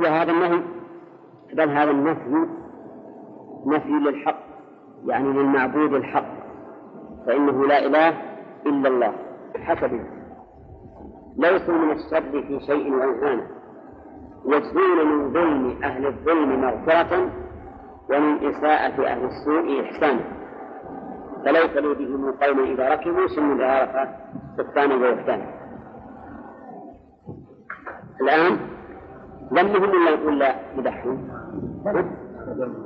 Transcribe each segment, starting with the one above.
وهذا النهي بل هذا النفي نفي للحق يعني للمعبود الحق فإنه لا إله إلا الله حسب ليسوا من الشر في شيء وإنسانا يجزون من ظلم أهل الظلم مغفرة ومن إساءة أهل السوء إحسانا فليس لي بهم قوم إذا ركبوا سن العرفة سكانا ويحتانا الآن إلا ولا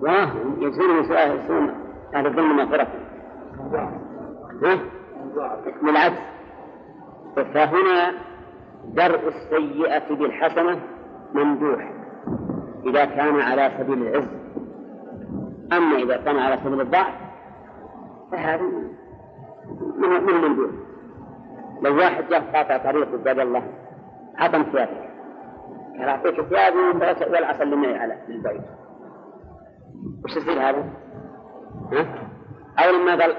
واهم يجزون من سوء أهل الظلم مغفرة ها؟ بالعكس. فهنا درء السيئة بالحسنة ممدوح. إذا كان على سبيل العز. أما إذا كان على سبيل الضعف فهذا من من ممدوح. لو واحد جاء قاطع طريق قال الله عطم ثيابك قال أعطيك ثيابي ولا أسلمني على البيت. وش يصير هذا؟ ها؟ أو لما قال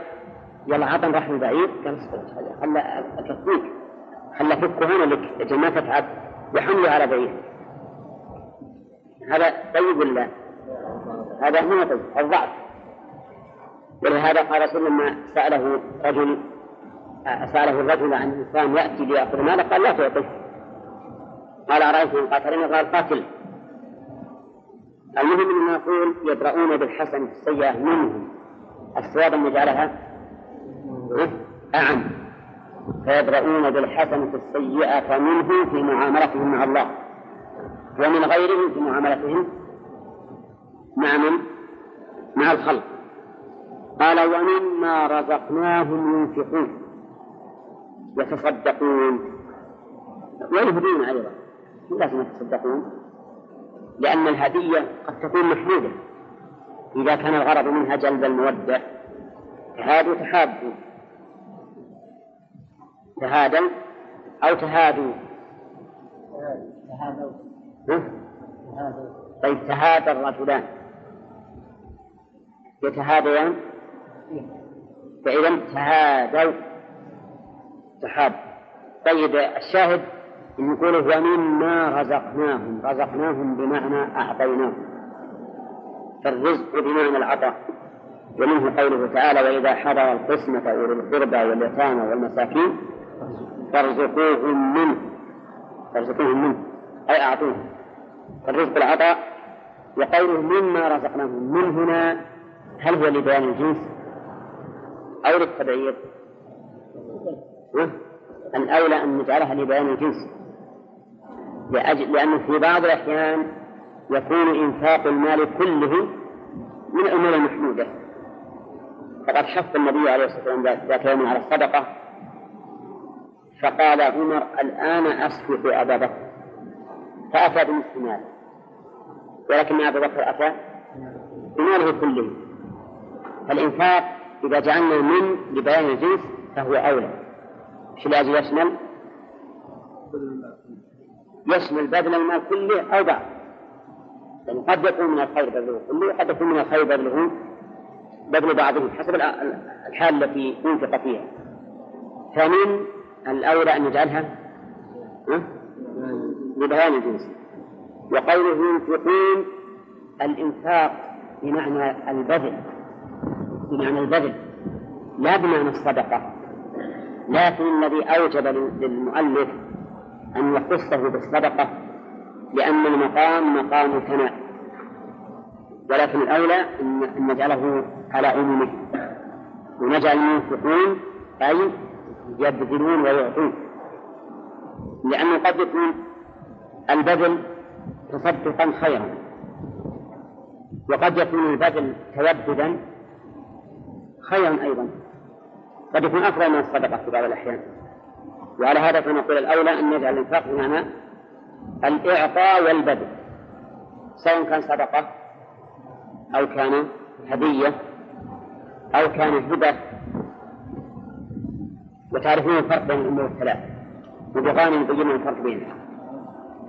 يلا عطم راح البعير قال خل أكفيك. خل أفكه هنا لك. أجل ما تتعب وحمله على بعير هذا طيب ولا؟ هذا هو طيب. الضعف. ولهذا قال رسول لما سأله رجل سأله الرجل عن إنسان يأتي ليأخذ ماله قال لا تعطيه. قال أرأيت من قاتلني قال قاتل. المهم أن نقول يدرؤون بالحسن السيئة منهم؟ الصواب أن نجعلها أعم فيدرؤون بالحسنة السيئة منه في معاملتهم مع الله. ومن غيرهم في معاملتهم مع من؟ مع الخلق. قال ومما رزقناهم ينفقون. يتصدقون. ويهدون أيضا. لازم يتصدقون لأن الهدية قد تكون محمودة إذا كان الغرض منها جلب المودة تهادوا تحابوا. تهادوا أو تهادوا. تهادوا. طيب تهادى الرجلان. يتهاديان؟ فإذا تهادوا تحاب طيب الشاهد إن يقول ومما رزقناهم رزقناهم بمعنى أعطيناهم. فالرزق بمعنى العطاء. ومنه قوله تعالى وإذا حضر القسمة أولي القربى واليتامى والمساكين فارزقوهم منه. فارزقوهم منه أي أعطوهم. فالرزق العطاء وقوله مما رزقناهم. من هنا؟ هل هو لبيان الجنس أو للتبعير؟ الأولى أن نجعلها لبيان الجنس. لأجل لأنه في بعض الأحيان يكون إنفاق المال كله من الأمور المحمودة فقد حث النبي عليه الصلاة والسلام ذات يوم على الصدقة فقال عمر الآن أسفك أبا بكر. فأتى بنصف ماله. ولكن أبا بكر أتى بماله كله. فالإنفاق إذا جعلنا من لبيان الجنس فهو أولى. في الأجل يشمل؟ يشمل بذل المال كله أو بعض يعني قد يكون من الخير بذله كله وقد يكون من الخير بذله بذل بعضه حسب الحال التي ينفق فيها. فمن الأولى أن نجعلها لبيان الجنس وقوله ينفقون الإنفاق بمعنى البذل بمعنى البذل لا بمعنى الصدقة. لكن الذي أوجب للمؤلف أن يخصه بالصدقة لأن المقام مقام ثناء ولكن الأولى أن نجعله على عمومه. ونجعل ينفقون أي يبذلون ويعطون. لأنه قد يكون البذل تصدقا خيرا. وقد يكون البذل توددا خيرا أيضا. قد يكون أفضل من الصدقة في بعض الأحيان. وعلى هذا فنقول الأولى أن نجعل الإنفاق بمعنى الإعطاء والبذل سواء كان صدقة أو كان هدية أو كان هبة وتعرفون الفرق بين الأمور الثلاث. وبغانم يبين الفرق بينها.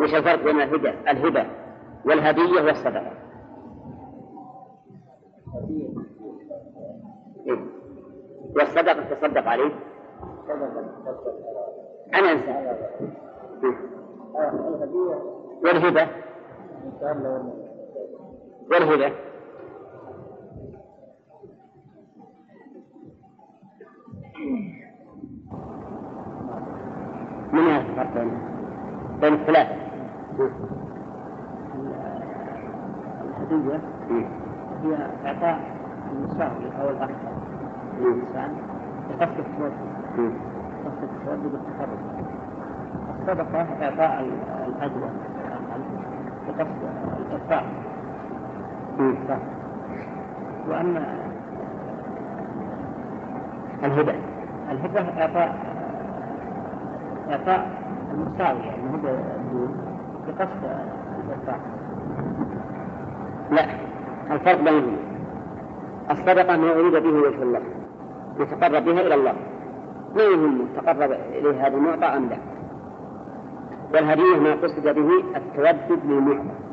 وش الفرق بين الهبة الهبة والهدية والصدقة. إيه؟ والصدقة تصدق عليه؟ أنا أنسى. والهبة والهبة من يعرف الفرق بين بين الثلاثة؟ الهدية هي إعطاء المساوي أو الأكثر. للإنسان بقصد التوفي قصد التوفي بالتفرد الصدقة إعطاء الأجر بقصد الإرفاع وأما الهبة الهبة إعطاء إعطاء المساوي يعني هو بدون بقصد الإرفاع لا الفرق بينهما. الصدقة ما أريد به وجه الله يتقرب بها إلى الله. ما يهم تقرب إليه هذا المعطى أم لا؟ والهدية ما قصد به التودد للمعطى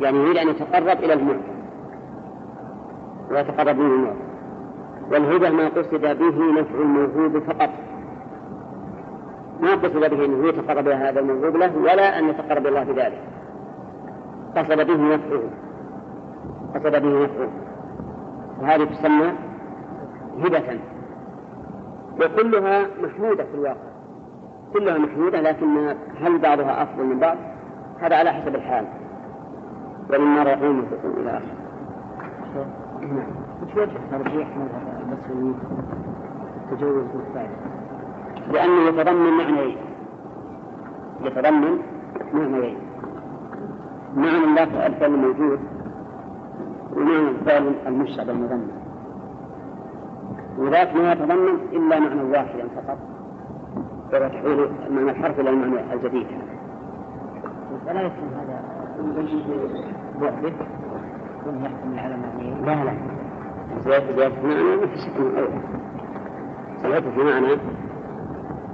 يعني يريد أن يتقرب إلى المعطى ويتقرب به المعطى. والهبة ما قصد به نفع الموهوب فقط. ما قصد به أنه يتقرب إلى هذا الموهوب له ولا أن يتقرب الله بذلك. قصد به نفعه. قصد به نفعه. وهذه تسمى هبة. وكلها محمودة في الواقع. كلها محمودة لكن هل بعضها أفضل من بعض؟ هذا على حسب الحال. وللنار يقوم إلى آخره وش وجه ترجيح مذهب المسلمين تجوز بالفعل؟ لأنه يتضمن معنيين. يتضمن معنيين. معنى لا الفعل الموجود ومعنى الفعل المشرب المضمن. وذاك ما يتضمن إلا معنى واحدا فقط. وهو تحويل معنى الحرف إلى المعنى الجديد. فلا يكون هذا بعده يكون يحكم على معنيه لا لا. زيادة زيادة معنى ما في شك من أول زيادة في معنى.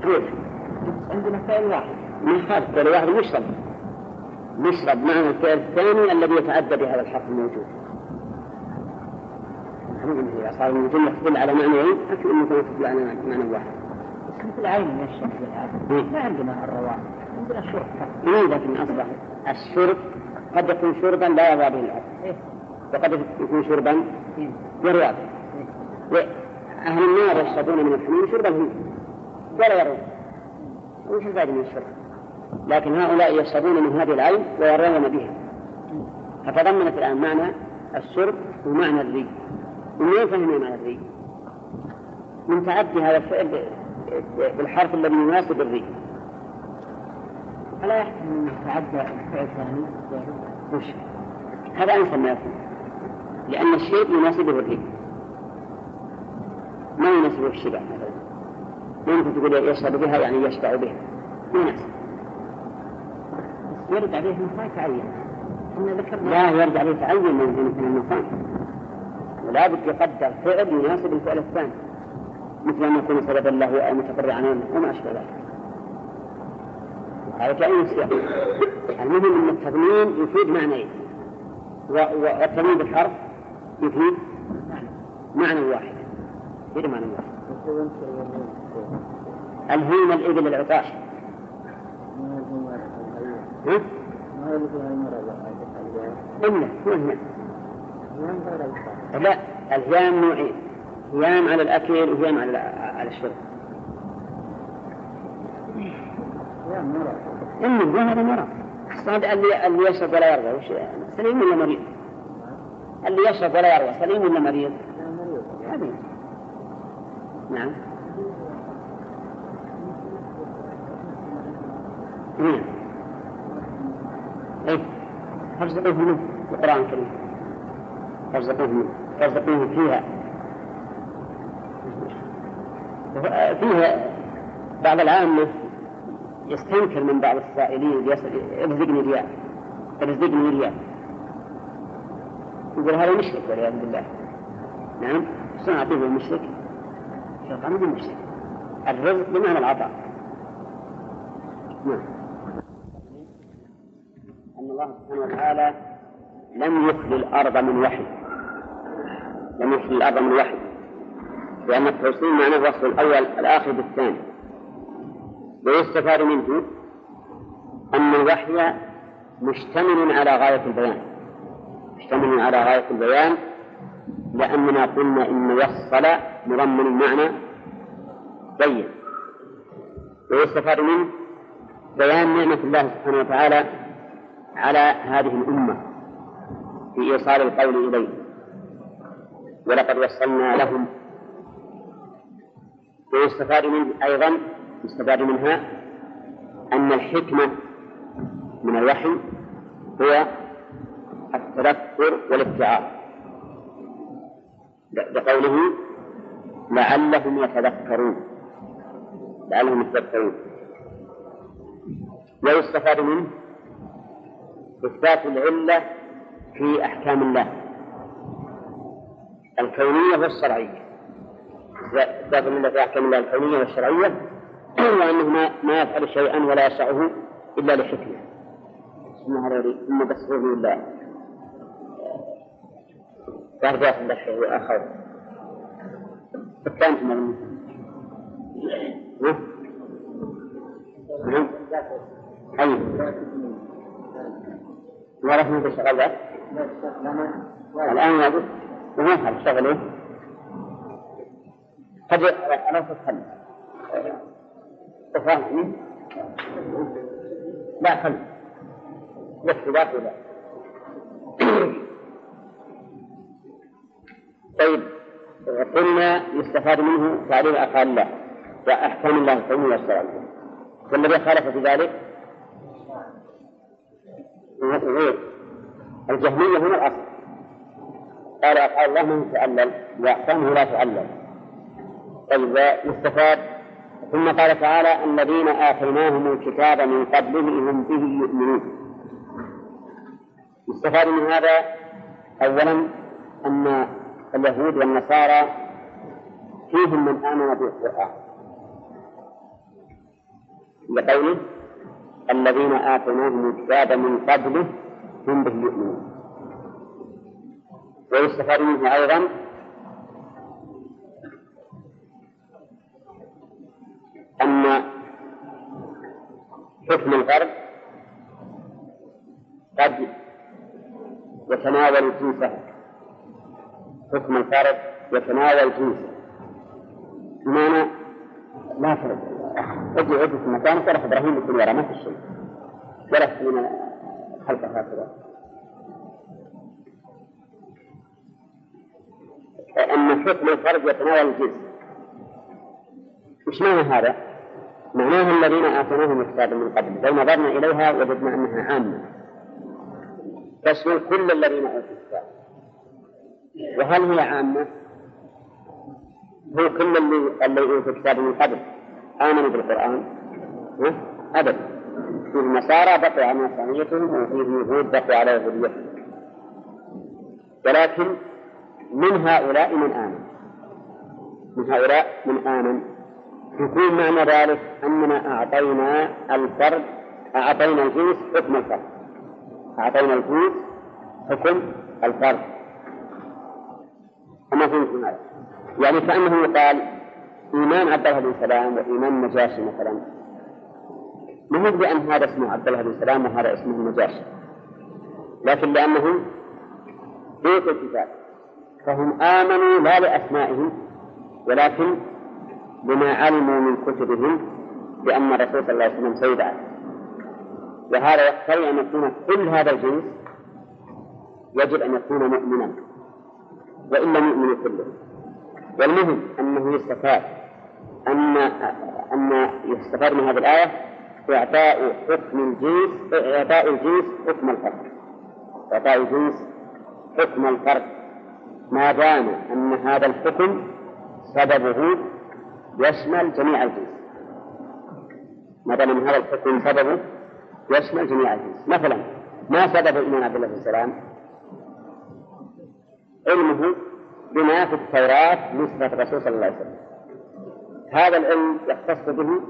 كيف؟ عندنا فعل واحد. ما خالف فعل واحد مشرب. مشرب معنى الفعل الثاني الذي يتعدى بهذا الحرف الموجود. إذا صار الجملة تدل على معنيين أكثر من تدل على معنى واحد. بس مثل عين من بالعادة ما عندنا الرواح عندنا الشرب. إيه لكن أصبح الشرب قد يكون شربا لا يرضى به العبد. إيه. وقد يكون شربا إيه. يروى به. إيه. أهل النار يشربون من الحميم شربا هم. ولا يرون وش الفائدة من الشرب لكن هؤلاء يشربون من هذه العين ويرون بها. فتضمنت الآن معنى الشرب ومعنى الري. ومن فهم معنى الري؟ من تعدي هذا الفعل بالحرف الذي يناسب الري. فلا يحتمل أن يتعدى الفعل الثاني وش؟ هذا أنسب ما يكون. لأن الشيء يناسبه الري. ما يناسبه الشبع مثلا. ما يمكن تقول يشرب بها يعني يشبع بها. ما يناسب. يرد عليه أنه ما يتعين. إحنا ذكرنا لا يرجع عليه تعين من المكان ولا بد يقدر فعل يناسب الفعل الثاني. مثل أن يكون سببا له أو متفرعا عنه وما أشبه ذلك. هذا كأي نسيان المهم أن التضمين يفيد معنيين. والتضمين بالحرف يفيد معنى واحد. يفيد معنى واحد. الهيم الإبل العطاش. ها؟ إلا الهيام لا الهيام نوعين. هيام على الأكل وهيام على على الشرب. إنه هذا مرض الصاد اللي اللي يشرب ولا يرضى. وش سليم ولا مريض؟ اللي يشرب ولا يرضى سليم ولا مريض؟ هذه نعم. نعم. إيه. فارزقوه منه. في القرآن الكريم. فارزقوه منه. فارزقوه فيها. فيها بعض العامة يستنكر من بعض السائلين ارزقني ريال ارزقني ريال يقول هذا مشرك والعياذ بالله. نعم شلون أعطيه المشرك؟ الشيطان هو مشرك. الرزق بمعنى العطاء. نعم. أن الله سبحانه وتعالى لم يخلي الأرض من وحي. لم يخلي الأرض من وحي لأن التوصيل معناه وصف الأول الآخر بالثاني. ويستفاد منه أن الوحي مشتمل على غاية البيان. مشتمل على غاية البيان لأننا قلنا إن يصل مضمن المعنى بين. ويستفاد منه بيان نعمة الله سبحانه وتعالى على هذه الأمة في إيصال القول إليه. ولقد وصلنا لهم. ويستفاد منه أيضا يستفاد منها أن الحكمة من الوحي هو التذكر والابتعاث بقوله لعلهم يتذكرون. لعلهم يتذكرون. ويستفاد منه إثبات العلة في أحكام الله. الكونية والشرعية إثبات العلة في أحكام الله الكونية والشرعية وأنه ما, ما يفعل شيئا ولا يشرعه إلا لحكمة اسمها هذا ثم بس الله يرجع في الشيء آخر الثاني نعم نعم أي ما رحمه تشتغل ذا الآن يقول تشتغل إيه؟ قد على تتخلى تفهمني؟ لا خل يكفي لا. ولا طيب قلنا يستفاد منه تعليم أفعال الله وأحكام الله الكونية والشرعية والذي خالف في ذلك؟ غير الجهمية هم الأصل. قال أفعال الله من تعلل وأحكامه لا تعلل طيب يستفاد ثم قال تعالى الذين آتيناهم الكتاب من قبله هم به يؤمنون. يستفاد من هذا أولا أن اليهود والنصارى فيهم من آمن بالقرآن. لقوله الذين آتيناهم الكتاب من قبله هم به يؤمنون. ويستفاد منه أيضا. أن حكم الغرب قد يتناول جنسه حكم الفرد يتناول جنسه بمعنى لا فرق. أجي أجي في مكانك ولا إبراهيم يكون يرى ما في شيء. ولا من خلقه هكذا. أن حكم الفرد يتناول الجنس وش معنى هذا؟ معناه الذين آتيناهم الكتاب من قبل لو نظرنا إليها وجدنا أنها عامة. تشمل كل الذين أوتوا الكتاب. وهل هي عامة؟ هو كل اللي اللي أوتوا الكتاب من قبل. آمنوا بالقرآن. أبدا. فيه النصارى بقوا على نصرانيتهم وفيه يهود بقوا على يهوديتهم ولكن من هؤلاء من آمن. من هؤلاء من آمن. يكون معنى ذلك أننا أعطينا الفرد أعطينا الجنس حكم الفرد. أعطينا الجنس حكم الفرد. أما فهمت هذا؟ يعني كأنه يقال إيمان عبد الله بن سلام وإيمان النجاشي مثلا. ما هو بأن هذا اسمه عبد الله بن سلام وهذا اسمه النجاشي؟ لكن لأنهم بيت الكتاب. فهم آمنوا لا لأسمائهم ولكن بما علموا من كتبهم بأن الرسول صلى الله عليه وسلم سيدعى وهذا يقتضي أن يكون كل هذا الجنس يجب أن يكون مؤمنا وإن لم يؤمنوا كلهم والمهم أنه يستفاد أن أن يستفاد من هذه الآية إعطاء حكم الجنس إعطاء الجنس حكم الفرد. إعطاء الجنس حكم الفرد. ما دام أن هذا الحكم سببه يشمل جميع الجنس. ما دام أن هذا الحكم سببه يشمل جميع الجنس. مثلا ما سبب إيمان عبد الله بن سلام؟ علمه بما في التوراة صفات الرسول صلى الله عليه وسلم. هذا العلم يختص به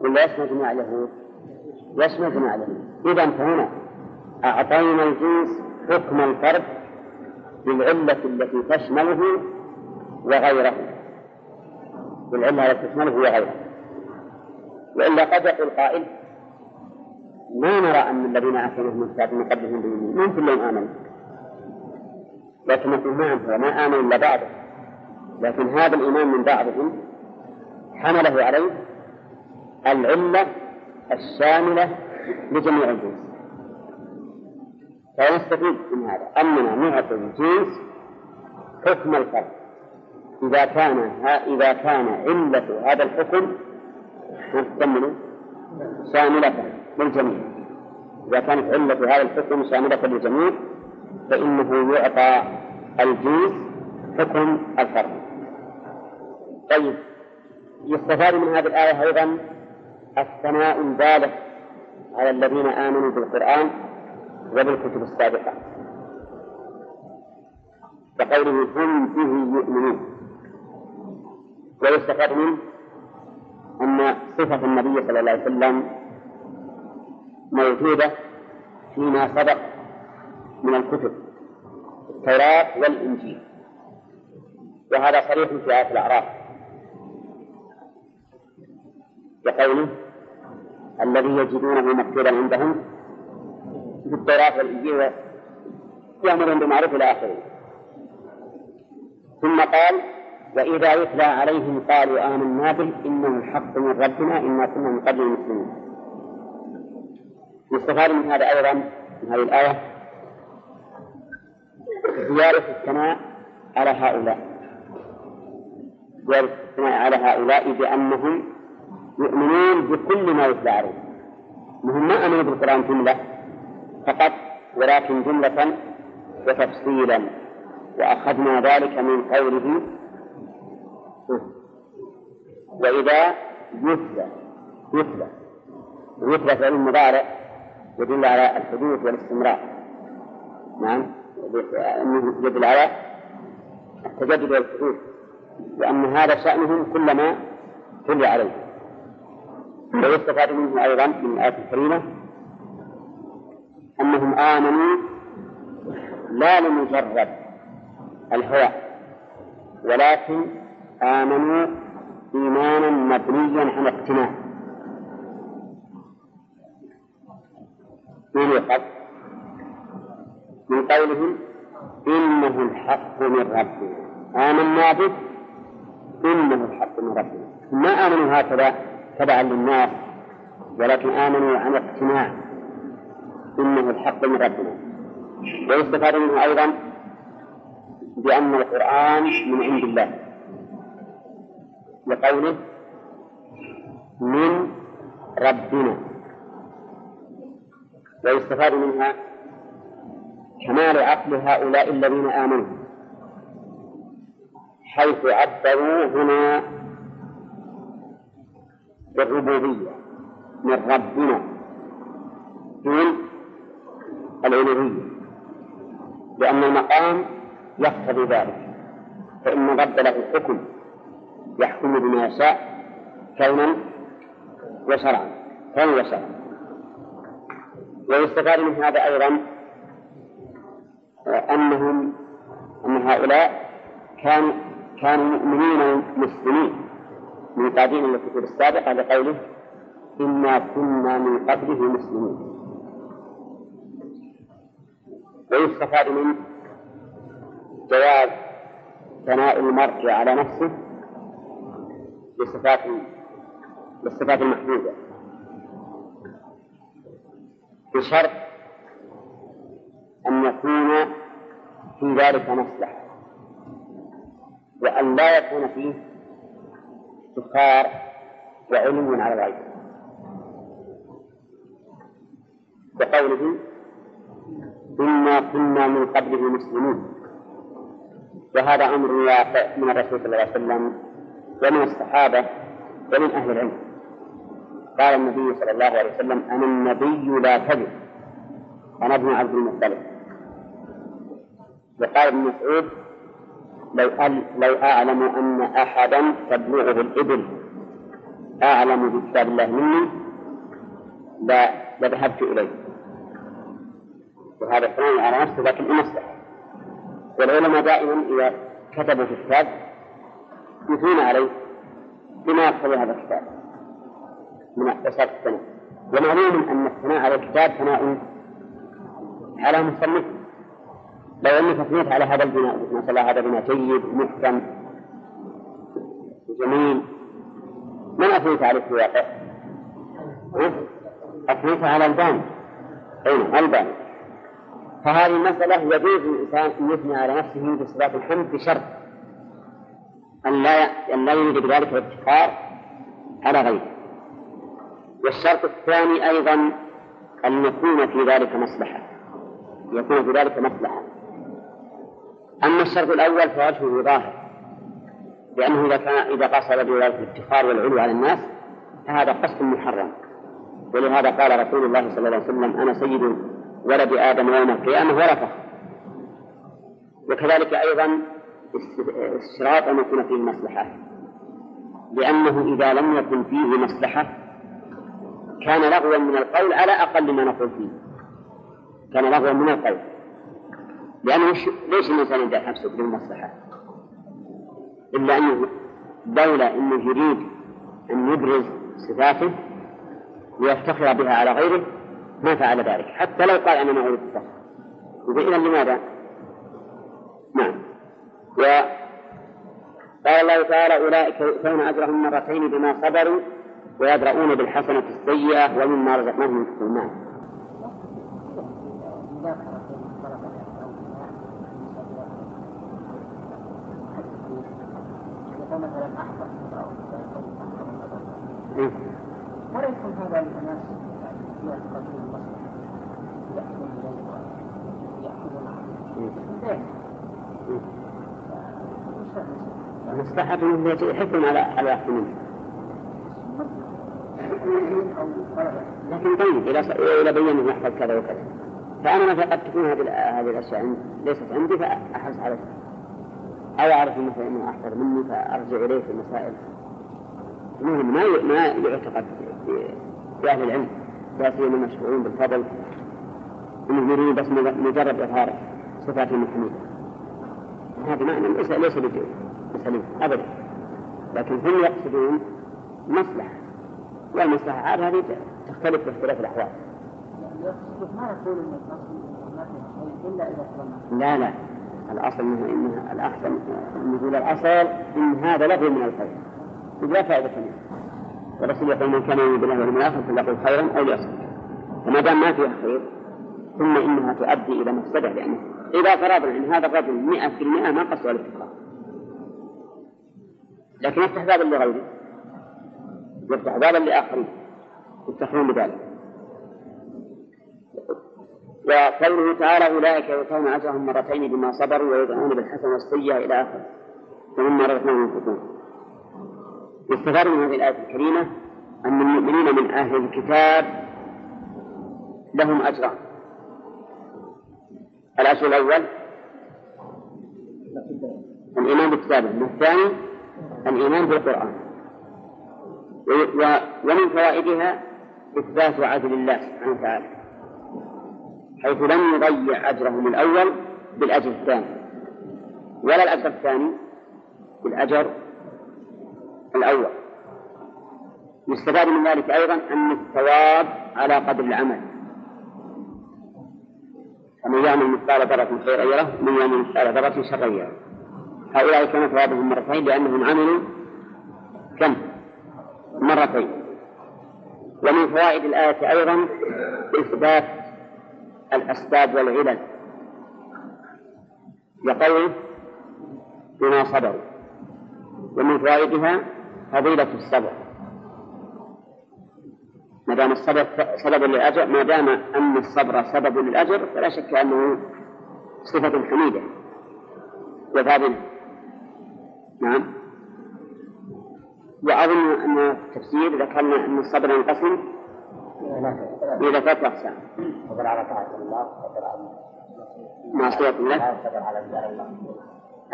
ولا يشمل جميع اليهود؟ يشمل جميع اليهود. إذا فهنا أعطينا الجنس حكم الفرد بالعلة التي تشمله وغيره. بالعلة التي تشمله وغيره. وإلا قد يقول قائل ما نرى أن الذين آتيناهم الكتاب من قبلهم بيؤمنون من كلهم آمنوا؟ لكن نقول نعم هو ما آمن إلا بعضه لكن هذا الإيمان من بعضهم حمله عليه العلة الشاملة لجميع الجنس. فنستفيد من هذا. أننا نعطي الجنس حكم الفرد. إذا كان إذا كان علة هذا الحكم شاملة للجميع. إذا كانت علة هذا الحكم شاملة للجميع فإنه يعطى الجنس حكم الفرد. طيب يستفاد من هذه الآية أيضا الثناء البالغ على الذين آمنوا بالقرآن وبالكتب السابقة. كقوله هم به يؤمنون. ويستفاد منه أن صفة النبي صلى الله عليه وسلم موجودة فيما سبق من الكتب التوراة والإنجيل. وهذا صريح في آية الأعراف. بقوله الذي يجدونه مكتوبا عندهم في التوراة والإنجيل يأمرهم بالمعروف إلى آخره. ثم قال وإذا يتلى عليهم قالوا آمنا به إنه الحق من ربنا إنا كنا من قبل المسلمين. يستفاد من هذا أيضا من هذه الآية زيادة الثناء على هؤلاء. زيادة الثناء على هؤلاء بأنهم يؤمنون بكل ما يتلى عليهم. هم ما آمنوا بالقرآن جملة فقط ولكن جملة وتفصيلا. وأخذنا ذلك من قوله وإذا يتلى يتلى ويتلى فعل المضارع يدل على الحدوث والاستمرار. نعم. يدل على التجدد والحدوث. وأن هذا شأنهم كلما تلي عليه. ويستفاد منه أيضا من الآية الكريمة أنهم آمنوا لا لمجرد الهوى ولكن آمنوا إيمانا مبنيا على اقتناع. من يقصد من قولهم إنه الحق من ربنا. آمنا به إنه الحق من ربنا. ما آمنوا هكذا تبعا للناس ولكن آمنوا عن اقتناع. إنه الحق من ربنا. ويستفاد منه أيضا بأن القرآن من عند الله. لقوله من ربنا. ويستفاد منها كمال عقل هؤلاء الذين آمنوا. حيث عبروا هنا بالربوبية من ربنا. الألوهية لأن المقام يقتضي ذلك فإن الرب له حكم يحكم بما يشاء كونا وشرعا كونا وشرعا. ويستفاد من هذا أيضا أنهم أن هؤلاء كانوا كانوا مؤمنين مسلمين من قادين الكتب السابقة لقوله إنا كنا من قبله مسلمين ويستفاد منه. جواز ثناء المرء على نفسه بصفات بالصفات المحدودة بشرط أن يكون في ذلك مصلحة. وأن لا يكون فيه افتخار وعلم على الغيب بقوله إنا كنا من قبله مسلمين وهذا أمر واقع من الرسول صلى الله عليه وسلم ومن الصحابة ومن أهل العلم. قال النبي صلى الله عليه وسلم أنا النبي لا كذب أنا ابن عبد المطلب. وقال ابن مسعود لو لو أعلم أن أحدا تبلغه الإبل أعلم بكتاب الله مني لا لذهبت إليه. وهذا كلام على نفسه لكن مصلحة والعلماء دائما إذا كتبوا في كتاب يثنون عليه بما يقتضي هذا الكتاب من اختصاص السنة ومعلوم أن الثناء على الكتاب ثناء على مصنفه لو أنك أثنيت على هذا البناء مثلا هذا بناء جيد محكم جميل. من أثنيت عليه في الواقع؟ أثنيت على الباني. أين الباني. فهذه المسألة يجوز للإنسان أن يثني على نفسه بصفات الحمد بشرط أن لا أن لا يريد بذلك الافتقار على غيره. والشرط الثاني أيضا أن يكون في ذلك مصلحة. يكون في ذلك مصلحة. أما الشرط الأول فوجهه ظاهر. لأنه إذا كان إذا قصد بذلك الافتخار والعلو على الناس فهذا قصد محرم. ولهذا قال رسول الله صلى الله عليه وسلم أنا سيد ولد آدم يوم القيامة ولا فخر وكذلك أيضا اشتراط أن يكون فيه مصلحة. لأنه إذا لم يكن فيه مصلحة كان لغوا من القول على أقل ما نقول فيه. كان لغوا من القول. لأنه ليش الإنسان يمدح نفسه بالمصلحة. إلا أنه دولة أنه يريد أن يبرز صفاته ليفتخر بها على غيره ما فعل ذلك. حتى لو قال أنا ما أريد الفخر إذا لماذا؟ نعم. وقال الله تعالى أولئك يؤتون أجرهم مرتين بما صبروا ويدرؤون بالحسنة السيئة ومما رزقناهم ينفقون مثلا احسن يكون هذا للناس مصلحة من حكم على على يحكمون لكن طيب إذا إذا بين يحفظ كذا وكذا. فأنا مثلا قد تكون هذه هذه الأشياء ليست عندي فأحرص عليها أو أعرف مثلا أنه أحفظ مني فأرجع إليه في المسائل. المهم ما ما يعتقد في أهل العلم لا سيما المشهورين بالفضل. أنه يريد بس مجرد إظهار صفات المحمود. هذا معنى ليس ليس بسليم أبدا. لكن هم يقصدون مصلحة. والمصلحة عاد هذه تختلف باختلاف إذا لا لا. الأصل إنه إنها الأحسن نقول الأصل إن هذا لغو من الخير. لا فائدة منه. والرسول يقول من كان يؤمن بالله واليوم الآخر فليقل خيرا أو ليصمت. فما دام ما فيها خير ثم إنها تؤدي إلى مفسدة لأنه إذا فرضنا أن هذا الرجل مئة في المئة ما قصد الافتقار لكن يفتح بابا لغيره. يفتح بابا لآخرين. يفتحون بذلك وقوله تعالى أولئك يؤتون أجرهم مرتين بما صبروا ويدعون بالحسنة والسيئة إلى آخره. فمما رزقناهم ينفقون يستفاد من هذه الآية الكريمة أن المؤمنين من أهل الكتاب لهم أجران. الأجر الأول؟ الإيمان بكتابه والثاني الإيمان بالقرآن. ومن فوائدها إثبات عدل الله سبحانه وتعالى حيث لم يضيع أجرهم الأول بالأجر الثاني ولا الأجر الثاني بالأجر الأول. يستفاد من ذلك أيضا أن الثواب على قدر العمل. فمن يعمل مثقال ذرة خيرا يره ومن يعمل مثقال ذرة شرا يره هؤلاء كان ثوابهم مرتين لأنهم عملوا كم؟ مرتين. ومن فوائد الآية أيضا إثبات الأسباب والعلل. لقوله بما صبروا. ومن فوائدها فضيلة الصبر. ما دام الصبر سبب للأجر ما دام أن الصبر سبب للأجر فلا شك أنه صفة حميدة. وفاضلة نعم. وأظن أن التفسير ذكرنا أن الصبر ينقسم إلى ثلاثة أقسام. صبر على طاعة الله صبر على معصية الله. صبر على الله.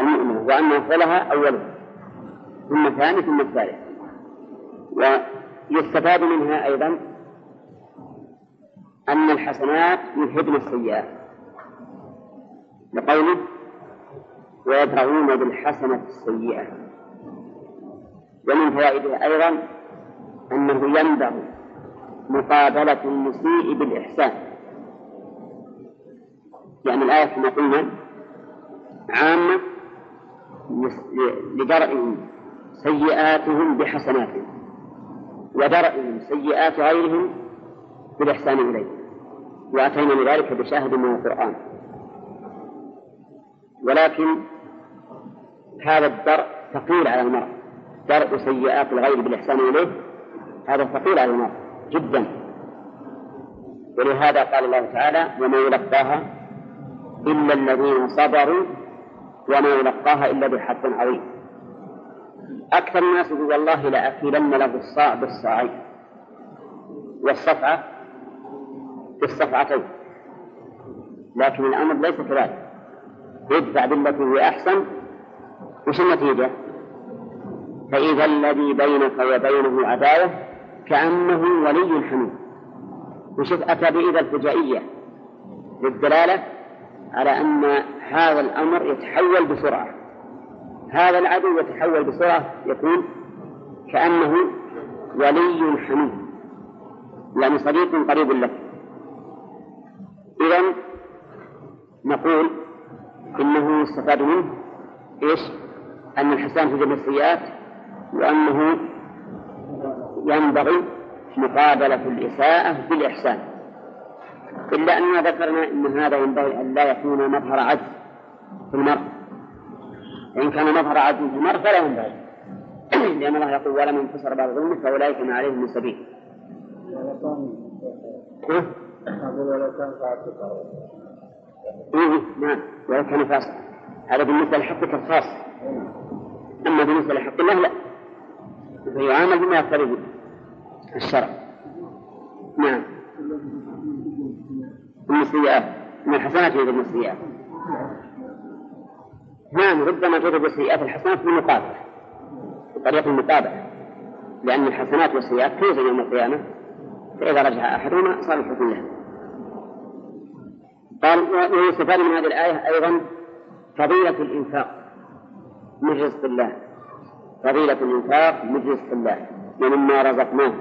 المؤمن وأن يفعلها أوله ثم الثاني ثم الثالث. ويستفاد منها أيضا أن الحسنات يذهبن السيئات. لقوله ويدرؤون بالحسنة السيئة. ومن فوائدها أيضا أنه ينبغي مقابلة المسيء بالإحسان. يعني الآية كما قلنا عامة لدرء سيئاتهم بحسناتهم. ودرء سيئات غيرهم بالإحسان إليه. وأتينا لذلك بشاهد من القرآن. ولكن هذا الدرء ثقيل على المرء. درء سيئات الغير بالإحسان إليه هذا ثقيل على المرء جدا. ولهذا قال الله تعالى وما يلقاها إلا الذين صبروا وما يلقاها إلا بحق عظيم. أكثر الناس يقول والله لأكلن له الصاع بالصاعين. والصفعة بالصفعتين. لكن الأمر ليس كذلك. يدفع بالتي هي أحسن وش النتيجة؟ فإذا الذي بينك وبينه عداوة كأنه ولي حميد وشوف أتى بإذا الفجائية؟ للدلالة على أن هذا الأمر يتحول بسرعة. هذا العدو يتحول بسرعة يكون كأنه ولي حميد يعني صديق قريب لك إذا نقول إنه يستفاد منه إيش؟ أن الحسان في السيئات وأنه ينبغي مقابلة الإساءة بالإحسان. إلا أننا ذكرنا أن هذا ينبغي أن لا يكون مظهر عجز في المرء. إن كان مظهر عجز في فلا ينبغي لأن الله يقول ولم انتصر بعد ظلمه فأولئك ما عليهم من سبيل. ولو كان إيه؟ نعم. ولو كان فاسقا. هذا بالنسبة لحقك الخاص أما بالنسبة لحق الله لا. فيعامل بما يقتضي الشرع. نعم. من السيئات من الحسنات يوجد من السيئات. نعم ربما توجد السيئات الحسنات بالمقابلة بطريقة المقابلة لأن الحسنات والسيئات توزن يوم القيامة فإذا رجع أحدهما صار الحكم له. قال ويستفاد من هذه الآية أيضا فضيلة الإنفاق من رزق الله. فضيلة الإنفاق من رزق الله. ومما رزقناه.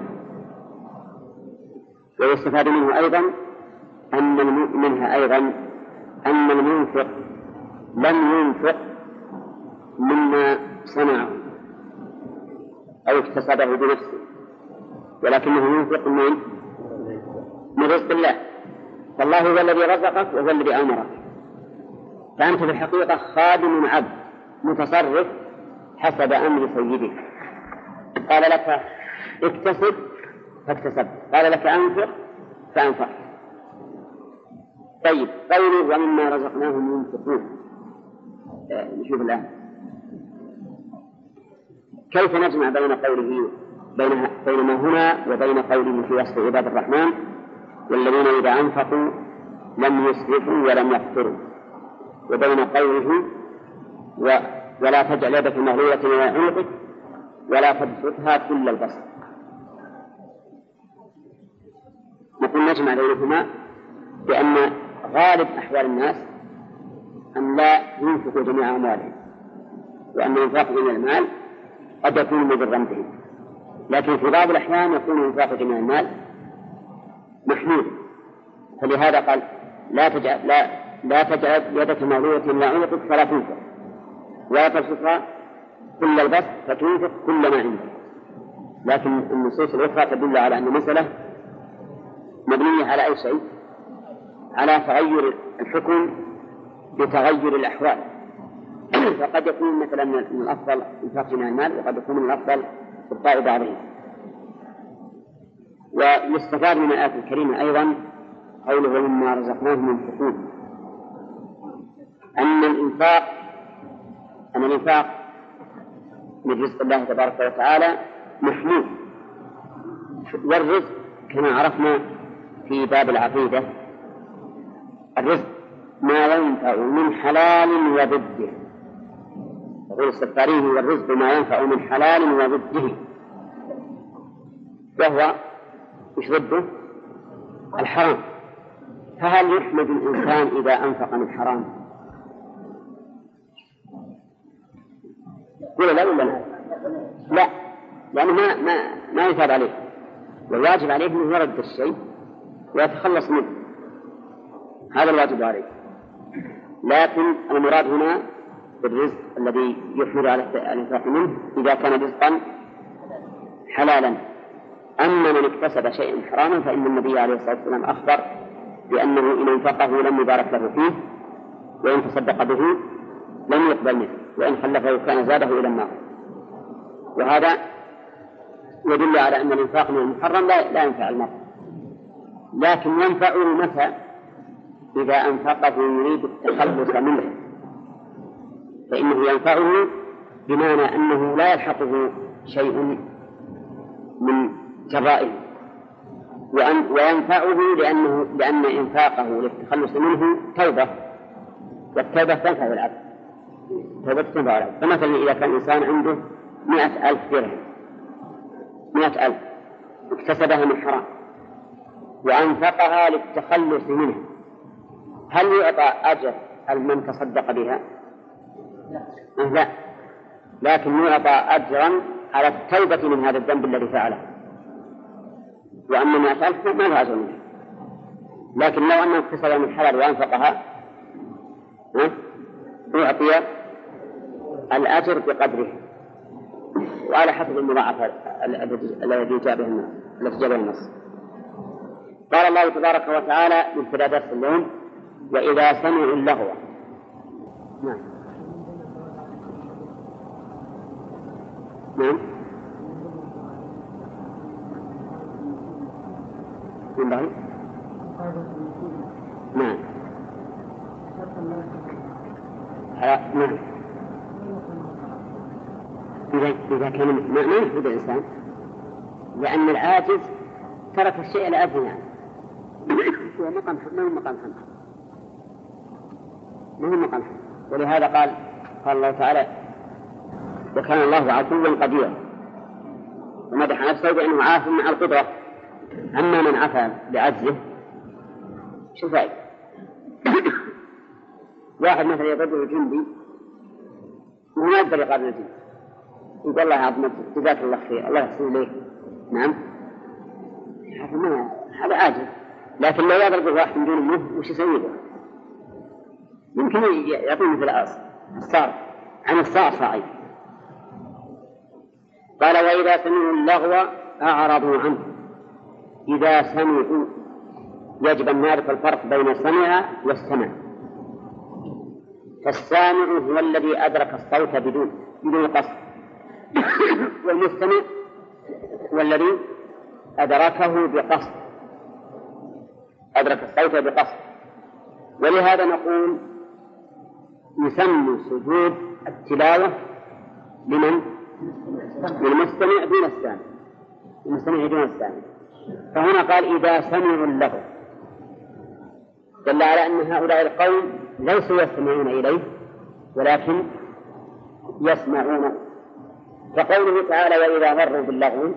ويستفاد منه أيضا أن منها أيضا أن المنفق لم ينفق مما صنعه أو اكتسبه بنفسه ولكنه ينفق من من رزق الله. فالله هو الذي رزقك وهو الذي أمرك. فأنت في الحقيقة خادم عبد متصرف حسب أمر سيدك. قال لك اكتسب فاكتسبت قال لك أنفق فأنفقت طيب قوله ومما رزقناهم ينفقون. نشوف الآن. كيف نجمع بين قوله بين بين ما هنا وبين قوله في وصف عباد الرحمن والذين إذا أنفقوا لم يسرفوا ولم يقتروا وبين قوله و ولا تجعل يدك مغلولة إلى عنقك ولا تبسطها كل البسط. نقول نجمع بينهما بأن غالب أحوال الناس أن لا ينفقوا جميع أموالهم وأن إنفاق جميع المال قد يكون مضرا بهم لكن في بعض الأحيان يكون إنفاق جميع المال محمود فلهذا قال لا تجعل لا لا تجعل يدك مغلولة إلى عنقك فلا تنفق. ولا تبسطها كل البسط فتنفق كل ما عندك. لكن النصوص الأخرى تدل على أن المسألة مبنية على أي شيء؟ على تغير الحكم بتغير الأحوال. فقد يكون مثلا من الأفضل إنفاق جميع المال وقد يكون من الأفضل إبقاء بعضه ويستفاد من الآية الكريمة أيضا قوله مما رزقناهم ينفقون. أن الإنفاق أن الإنفاق من رزق الله تبارك وتعالى محمود. والرزق كما عرفنا في باب العقيدة الرزق ما ينفع من حلال وضده. يقول السفاري هو الرزق ما ينفع من حلال وضده. وهو وش ضده؟ الحرام. فهل يحمد الإنسان إذا أنفق من حرام؟ ولا لا ولا لا؟ لا. لأنه ما ما ما يثاب عليه. والواجب عليه أنه يرد الشيء ويتخلص منه. هذا الواجب عليه. لكن المراد هنا بالرزق الذي يحمل على الإنفاق منه إذا كان رزقا حلالا. أما من اكتسب شيئا حراما فإن النبي عليه الصلاة والسلام أخبر بأنه إن أنفقه لم يبارك له فيه وإن تصدق به لم يقبل منه وإن خلفه كان زاده إلى النار. وهذا يدل على أن الإنفاق من المحرم لا, لا ينفع المرء. لكن ينفعه متى؟ إذا أنفقه يريد التخلص منه فإنه ينفعه بمعنى أنه لا يلحقه شيء من جرائه. وأن وينفعه لأنه لأن إنفاقه للتخلص منه توبة والتوبة تنفع العبد توبة تنفع العبد فمثلا إذا كان إنسان عنده مئة ألف درهم مئة ألف اكتسبها من حرام وأنفقها للتخلص منه هل يعطى أجر من تصدق بها؟ لا. لكن يعطى أجرا على التوبة من هذا الذنب الذي فعله. وأما ما ألف ما له أجر منه. لكن لو أنه اكتسب من حلال وأنفقها أعطي الأجر بقدره. وعلى حسب المضاعفة الذي جاء به جاء به النص قال الله تبارك وتعالى من درس اليوم وإذا سمعوا اللغو. نعم. نعم. ينبغي نعم. نعم. إذا إذا كان ما يحمد الإنسان. لأن العاجز ترك الشيء يعني هو مقام ما هو مقام حمد؟ ما هو مقام. حمد ولهذا قال قال الله تعالى وكان الله عفوا قديرا. ومدح نفسه بأنه عاف مع القدرة. أما من عفا بعجزه شو؟ واحد مثلا يضربه جندي وما يقدر يقابل الجندي. يقول الله يعظمك جزاك الله خير الله يحسن إليك. نعم. هذا ما هذا عاجز. لكن لو يضرب واحد من دون وش يسوي له؟ يمكن يعطيه مثل الصار عن الصعصعي قال وإذا سمعوا اللغو أعرضوا عنه. إذا سمعوا يجب أن نعرف الفرق بين سمع واستمع فالسامع هو الذي أدرك الصوت بدون بدون قصد. والمستمع هو الذي أدركه بقصد. أدرك الصوت بقصد. ولهذا نقول يسمى سجود التلاوة لمن؟ للمستمع دون السامع. المستمع دون السامع. فهنا قال إذا سمعوا اللغو دل على أن هؤلاء القوم ليسوا يستمعون إليه ولكن يسمعونه كقوله تعالى وإذا مروا باللغو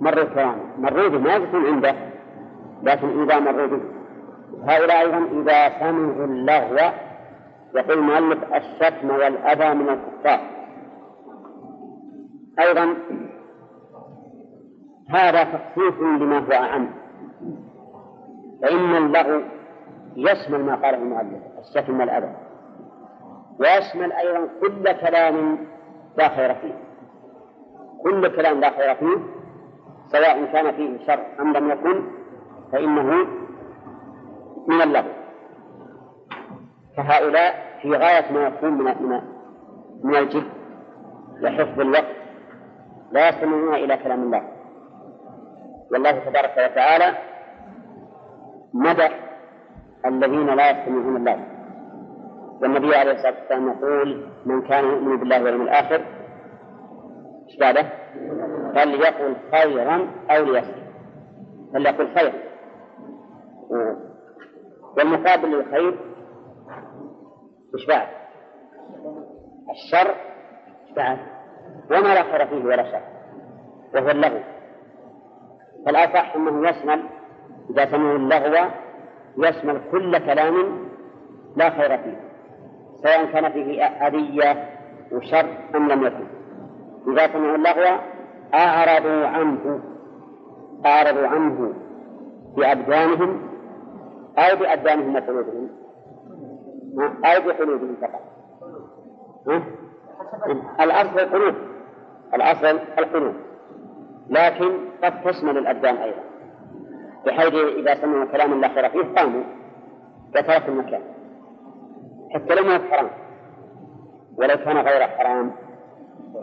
مروا كراما مروا به ما يكون عنده لكن إذا مروا به. هؤلاء أيضا إذا سمعوا اللغو يقول المؤلف الشتم والأذى من الكفار. أيضا هذا تخصيص لما هو أعم. فإن اللغو يشمل ما قاله المؤلف الشتم والأذى. ويشمل أيضا كل كلام لا خير فيه. كل كلام لا خير فيه سواء كان فيه شر أم لم يكن فإنه من اللغو فهؤلاء في غاية ما يكون من من من الجد لحفظ الوقت لا يستمعون إلى كلام الله. والله تبارك وتعالى مدح الذين لا يستمعون الله. والنبي عليه الصلاة والسلام يقول من كان يؤمن بالله واليوم الآخر إيش بعده؟ فليقل خيرا أو ليسكت فليقل خيرا. والمقابل للخير إيش بعد؟ الشر بعد؟ وما لا خير فيه ولا شر. وهو اللغو. فالأصح أنه يشمل إذا سمعوا اللغو يشمل كل كلام لا خير فيه. سواء كان فيه أذية وشر أم لم يكن. إذا سمعوا اللغو أعرضوا عنه. أعرضوا عنه بأبدانهم أو بأبدانهم وقلوبهم. أو بقلوبهم فقط. الأصل القلوب الأصل القلوب لكن قد تشمل الأبدان أيضا. بحيث إذا سمعوا كلاما لا خير فيه قاموا وتركوا المكان. حتى لو ما حرام. ولو كان غير حرام.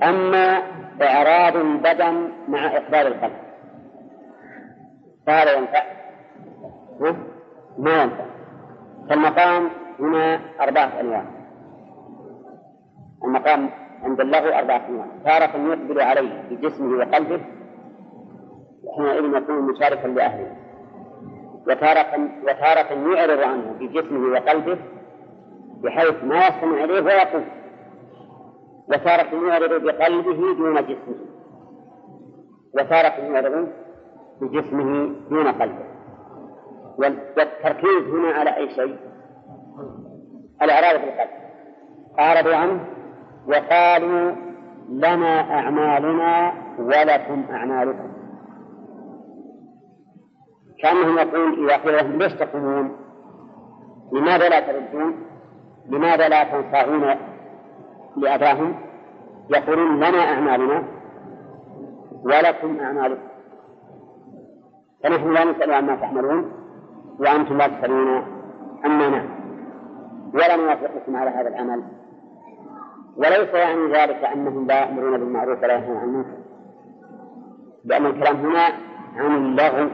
أما إعراض البدن مع إقبال القلب. فهذا ينفع. ما ينفع. فالمقام هنا أربعة أنواع. المقام عند اللغو أربعة أنواع. تارة يقبل عليه بجسمه وقلبه حينئذ يكون مشاركا لأهله. وتارة وتارة يعرض عنه بجسمه وقلبه بحيث ما يستمع إليه ويقول وتارة يعرض بقلبه دون جسمه. وتارة يعرض بجسمه دون قلبه. والتركيز هنا على أي شيء؟ الإعراض بالقلب أعرضوا عنه وقالوا لنا أعمالنا ولكم أعمالكم كأنهم يقول إذا قيل لهم ليش تقومون؟ لماذا لا تردون؟ لماذا لا تنصاعون لأباهم؟ يقولون لنا أعمالنا ولكم أعمالكم فنحن لا نسأل عما تعملون وأنتم لا تسألون عما نعمل ولا نوافقكم على هذا العمل. وليس يعني ذلك أنهم لا يأمرون بالمعروف ولا ينهون عن المنكر. لأن الكلام هنا عن اللغو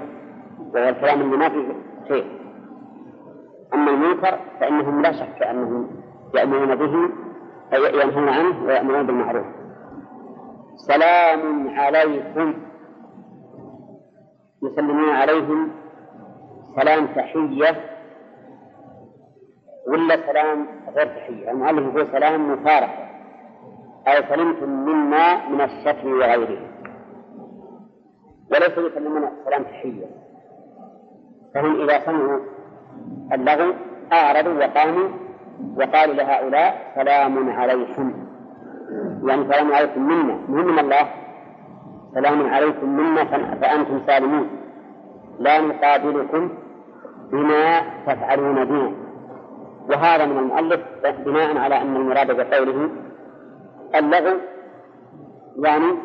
وهو الكلام اللي ما فيه خير أما المنكر فإنهم لا شك أنهم يأمرون به أي ينهون عنه ويأمرون بالمعروف. سلام عليكم. يسلمون عليهم. سلام تحية. ولا سلام غير تحية المؤلف يقول سلام مفارقة. أو سلمتم منا من الشتم وغيره. وليس يسلمون سلام تحية فهم إذا سمعوا اللغو أعرضوا وقاموا وقالوا لهؤلاء سلام عليكم. يعني سلام عليكم منا. مهم من الله. سلام عليكم منا فأنتم سالمون. لا نقابلكم بما تفعلون بنا. وهذا من المؤلف بناء على أن المراد بقوله اللغو يعني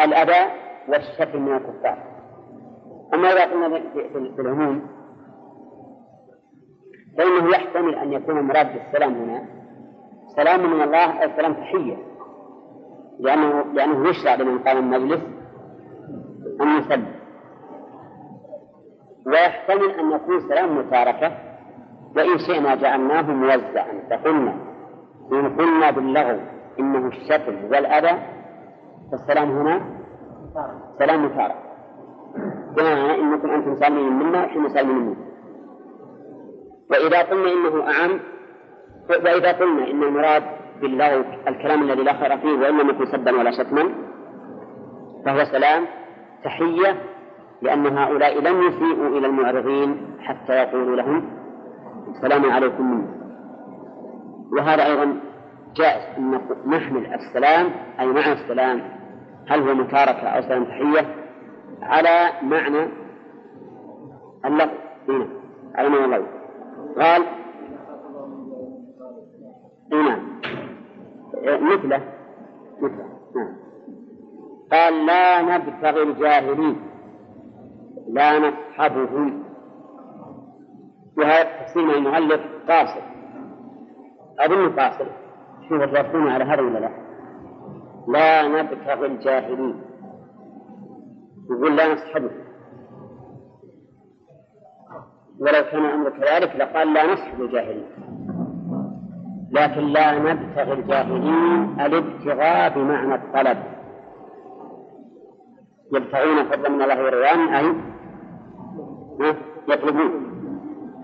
الأذى والشتم من الكفار. أما إذا قلنا بالعموم فإنه يحتمل أن يكون المراد بالسلام هنا سلام من الله أو سلام تحية. لأنه لأنه يشرع لمن قام المجلس أن يسلم ويحتمل أن يكون سلام متاركة وإن شئنا جعلناه موزعا فقلنا إن قلنا باللغو إنه الشتم والأذى فالسلام هنا؟ سلام متارك بمعنى إنكم أنتم سالمين منا ونحن سالمين منكم. وإذا قلنا إنه أعم وإذا قلنا إن المراد باللغو الكلام الذي لا خير فيه وإن لم يكن سبا ولا شتما فهو سلام تحية لأن هؤلاء لم يسيئوا إلى المعرضين حتى يقولوا لهم السلام عليكم مني وهذا أيضا جائز أن نحمل السلام أي معنى السلام هل هو متاركة أو سلام تحية على معنى اللفظ. هنا على معنى اللفظ. قال نعم. مثله. مثله. نعم. قال لا نبتغي الجاهلين لا نصحبهم. وهذا تفسير من المؤلف قاصر. أظن قاصر. شوف توافقون على هذا ولا لا؟ لا نبتغي الجاهلين. يقول لا نصحبه. ولو كان الأمر كذلك لقال لا نصحب الجاهلين. لكن لا نبتغي الجاهلين الابتغاء بمعنى الطلب. يبتغون فضلا من الله ورضوانه أي؟ يطلبون.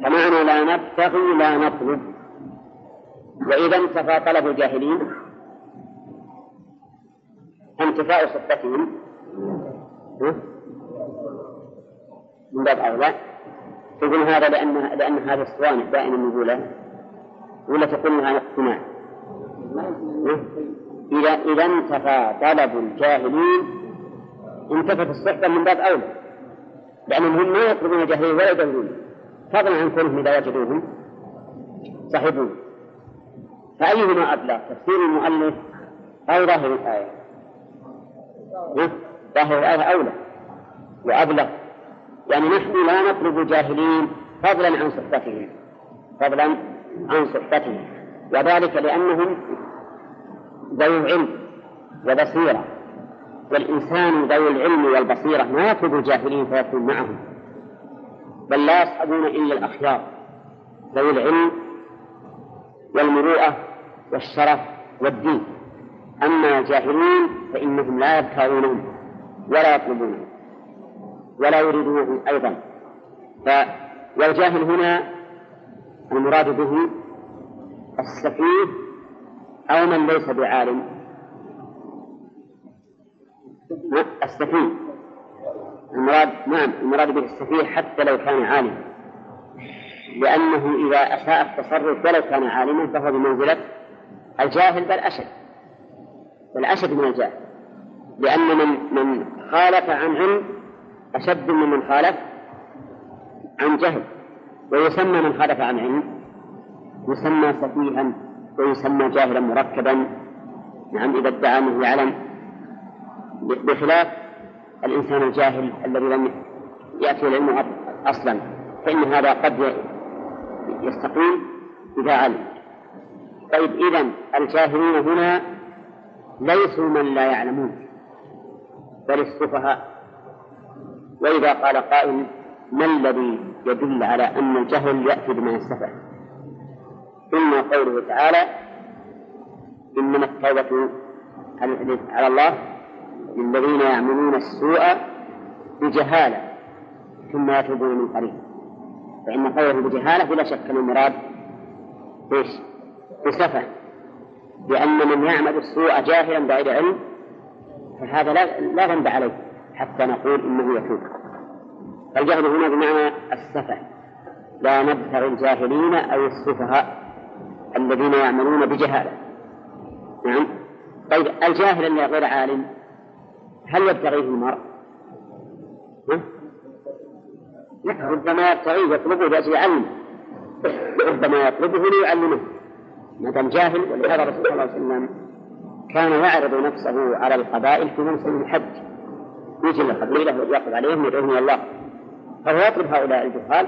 فمعنى لا نبتغي لا نطلب. وإذا انتفى طلب الجاهلين انتفاء صفتهم من باب أولى. تقول هذا لأن لأن هذا الصوانع دائما نقوله. ولا تقول هذا اقتناع إذا إذا انتفى طلب الجاهلين انتفت الصحبة من باب أولى. لأنهم هم ما يطلبون جاهلين ولا يدورون فضلا عن كونهم إذا وجدوهم صحبون فأيهما أبلغ تفسير المؤلف أو ظاهر الآية؟ ظاهر الآية أولى وأبلغ. يعني نحن لا نطلب جاهلين فضلا عن صحبتهم. فضلا عن صحبتهم. وذلك لأنهم ذوي علم وبصيرة والإنسان ذوي العلم والبصيرة. ما يطلب الجاهلين فيكون معهم. بل لا يصحبون إلا الأخيار ذوي العلم والمروءة والشرف والدين. أما الجاهلين فإنهم لا يبتغونهم ولا يطلبونهم ولا يريدونه أيضا. ف والجاهل هنا المراد به السفيه أو من ليس بعالم. السفيه. المراد نعم المراد به السفيه حتى لو كان عالما. لأنه إذا أساء التصرف ولو كان عالما فهو بمنزلة الجاهل بل أشد. بل أشد من الجاهل. لأن من من خالف عن علم أشد من من خالف عن جهل. ويسمى من خالف عن علم يسمى سفيها ويسمى جاهلا مركبا. نعم إذا ادعى أنه يعلم. بخلاف الإنسان الجاهل الذي لم يأتي العلم أصلا فإن هذا قد يستقيم إذا علم. طيب إذا الجاهلون هنا ليسوا من لا يعلمون بل السفهاء. وإذا قال قائل ما الذي يدل على أن الجهل يأتي بما السفه؟ إما قوله تعالى إنما التوبة على الله للذين يعملون السوء بجهالة ثم يتوبون من قريب. فإن قوله بجهالة بلا شك المراد إيش؟ بسفة. لأن من يعمل السوء جاهلا بغير علم فهذا لا لا ذنب عليه حتى نقول إنه يتوب. فالجهل هنا بمعنى السفة. لا نبتغي الجاهلين أو السفهاء الذين يعملون بجهالة. نعم؟ طيب الجاهل الذي غير عالم هل يبتغيه المرء؟ ربما يبتغيه يطلبه لأجل علمه ربما يطلبه ليعلمه. ما دام جاهل ولهذا الرسول صلى الله عليه وسلم كان يعرض نفسه على القبائل في موسم الحج. يجي القبيلة ويأخذ عليهم يدعوهم إلى الله. فهو يطلب هؤلاء الجهال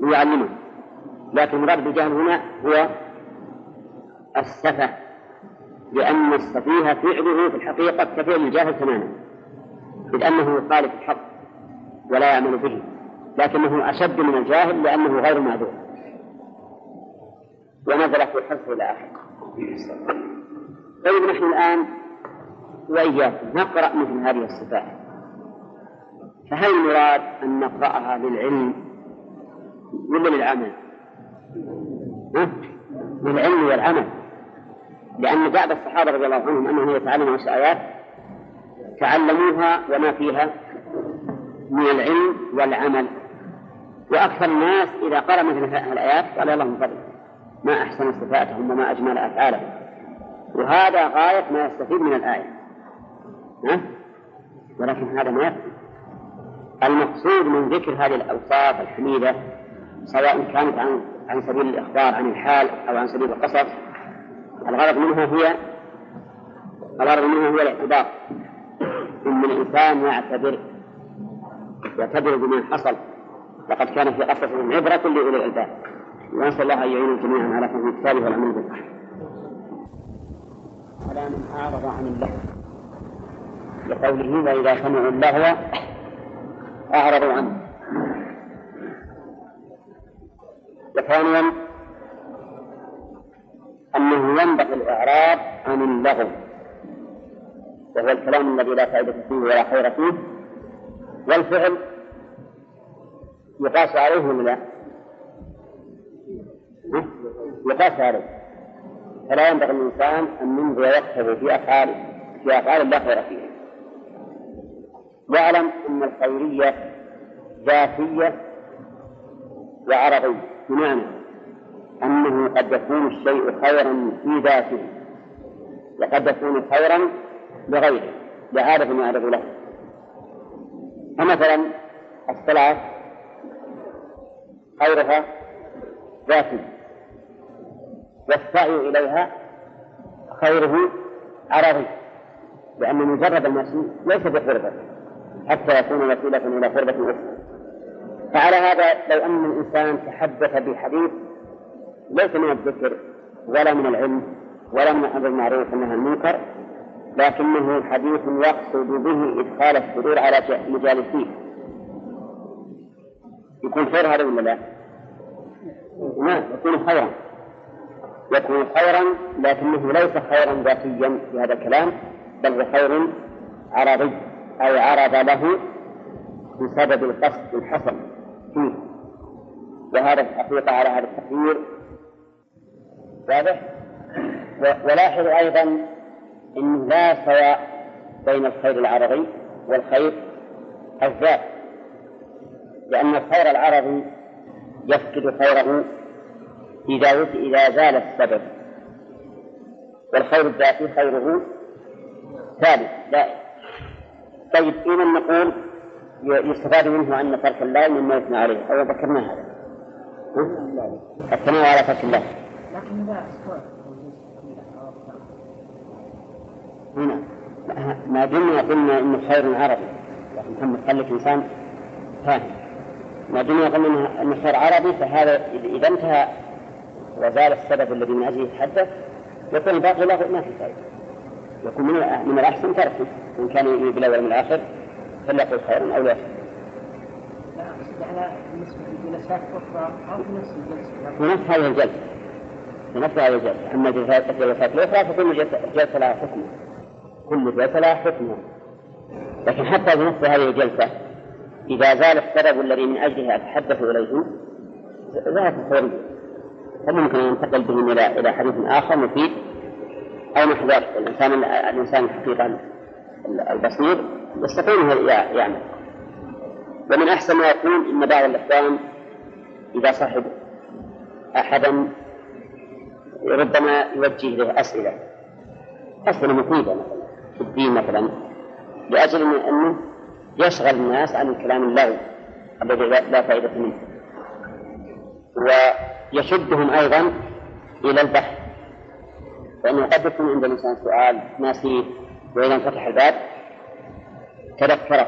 ليعلمهم لكن المراد بالجهل هنا هو السفة. لأن السفيه فعله في الحقيقة كفعل الجاهل تماما إذ أنه يخالف الحق ولا يعمل به لكنه أشد من الجاهل لأنه غير معذور ونزل في الحفظ إلى آخره طيب نحن الآن وإياكم نقرأ مثل هذه الصفات فهل المراد أن نقرأها للعلم ولا للعمل؟ ها؟ للعلم والعمل لأن بعض الصحابة رضي الله عنهم أنهم يتعلمون عشر آيات تعلموها وما فيها من العلم والعمل. وأكثر الناس إذا قرأ مثل هذه الآيات قال اللهم فضل ما أحسن صفاتهم وما أجمل أفعالهم. وهذا غاية ما يستفيد من الآية. ها؟ ولكن هذا ما يكفي المقصود من ذكر هذه الأوصاف الحميدة سواء كانت عن عن سبيل الإخبار عن الحال أو عن سبيل القصص الغرض منها هي الغرض منها هو الاعتبار. إن الإنسان يعتبر يعتبر بما حصل لقد كان في قصصهم عبرة لأولي الألباب. ونسأل الله أن يعين جميعا على فهم كتابه والعمل به. على من أعرض عن اللهو لقوله وإذا سمعوا اللهو أعرضوا عنه. وثانيا أنه ينبغي الإعراض عن اللغو. وهو الكلام الذي لا فائدة فيه ولا خير فيه. والفعل يقاس عليه ولا لا؟ يقاس عليه. فلا ينبغي الإنسان أن ينظر وقته في أفعال في أفعال لا خير فيها واعلم أن الخيرية ذاتية وعرضية بمعنى أنه قد يكون الشيء خيرا في ذاته وقد يكون خيرا لغيره. لعادة يعرض له. فمثلا الصلاة خيرها ذاتي والسعي إليها خيره عرضي لأن مجرد المشي ليس بقربة حتى يكون وسيلة إلى قربة أخرى. فعلى هذا لو أن الإنسان تحدث بحديث ليس من الذكر ولا من العلم ولا من الأمر المعروف والنهي المنكر لكنه حديث يقصد به إدخال السرور على مجالسيه. يكون خير هذا ولا لا؟ نعم يكون خيرا. يكون خيرا لكنه ليس خيرا ذاتيا في هذا الكلام بل هو خير عرضي أو عرض له بسبب القصد الحسن فيه. وهذا الحقيقة على هذا التقدير واضح ولاحظ أيضا أنه لا سواء بين الخير العرضي والخير الذات لأن الخير العرضي يفقد خيره إذا إذا زال السبب والخير الذاتي خيره ثابت دائم طيب إذا نقول يستفاد منه أن ترك الله مما يثنى عليه أو ذكرنا هذا. الثناء على ترك الله لكن هنا ما دمنا قلنا إنه خير عربي لكن محمد خليك إنسان فاهم. ما دمنا قلنا إنه خير عربي فهذا إذا انتهى وزال السبب الذي من اجله يتحدث يكون الباقي له ما في فائدة. يكون من من الأحسن تركه إن كان يريد بالأول من الآخر فليقل خيرا أو لا على بالنسبة لجلسات أخرى أو في نفس الجلسة. في نفس هذه الجلسة. في نفس هذه الجلسه اما الجلسات الأخرى فكل جلسه لها حكمها كل جلسة لها حكمها لكن حتى في نفس هذه الجلسة إذا زال السبب الذي من اجله أتحدث اليه ذهبت الحريه فممكن أن ينتقل بهم إلى إلى حديث آخر مفيد أو نحو ذلك. الانسان الإنسان الحقيقة البصير يستطيع يعمل. ومن أحسن ما يكون أن بعض الإخوان إذا صاحب أحدا ربما يوجه له أسئلة. أسئلة مفيدة مثلا في الدين مثلا. لأجل أنه يشغل الناس عن الكلام اللغوي الذي لا فائدة منه. ويشدهم أيضا إلى البحث. فإنه قد يكون عند الإنسان سؤال ناسيه وإذا انفتح الباب تذكره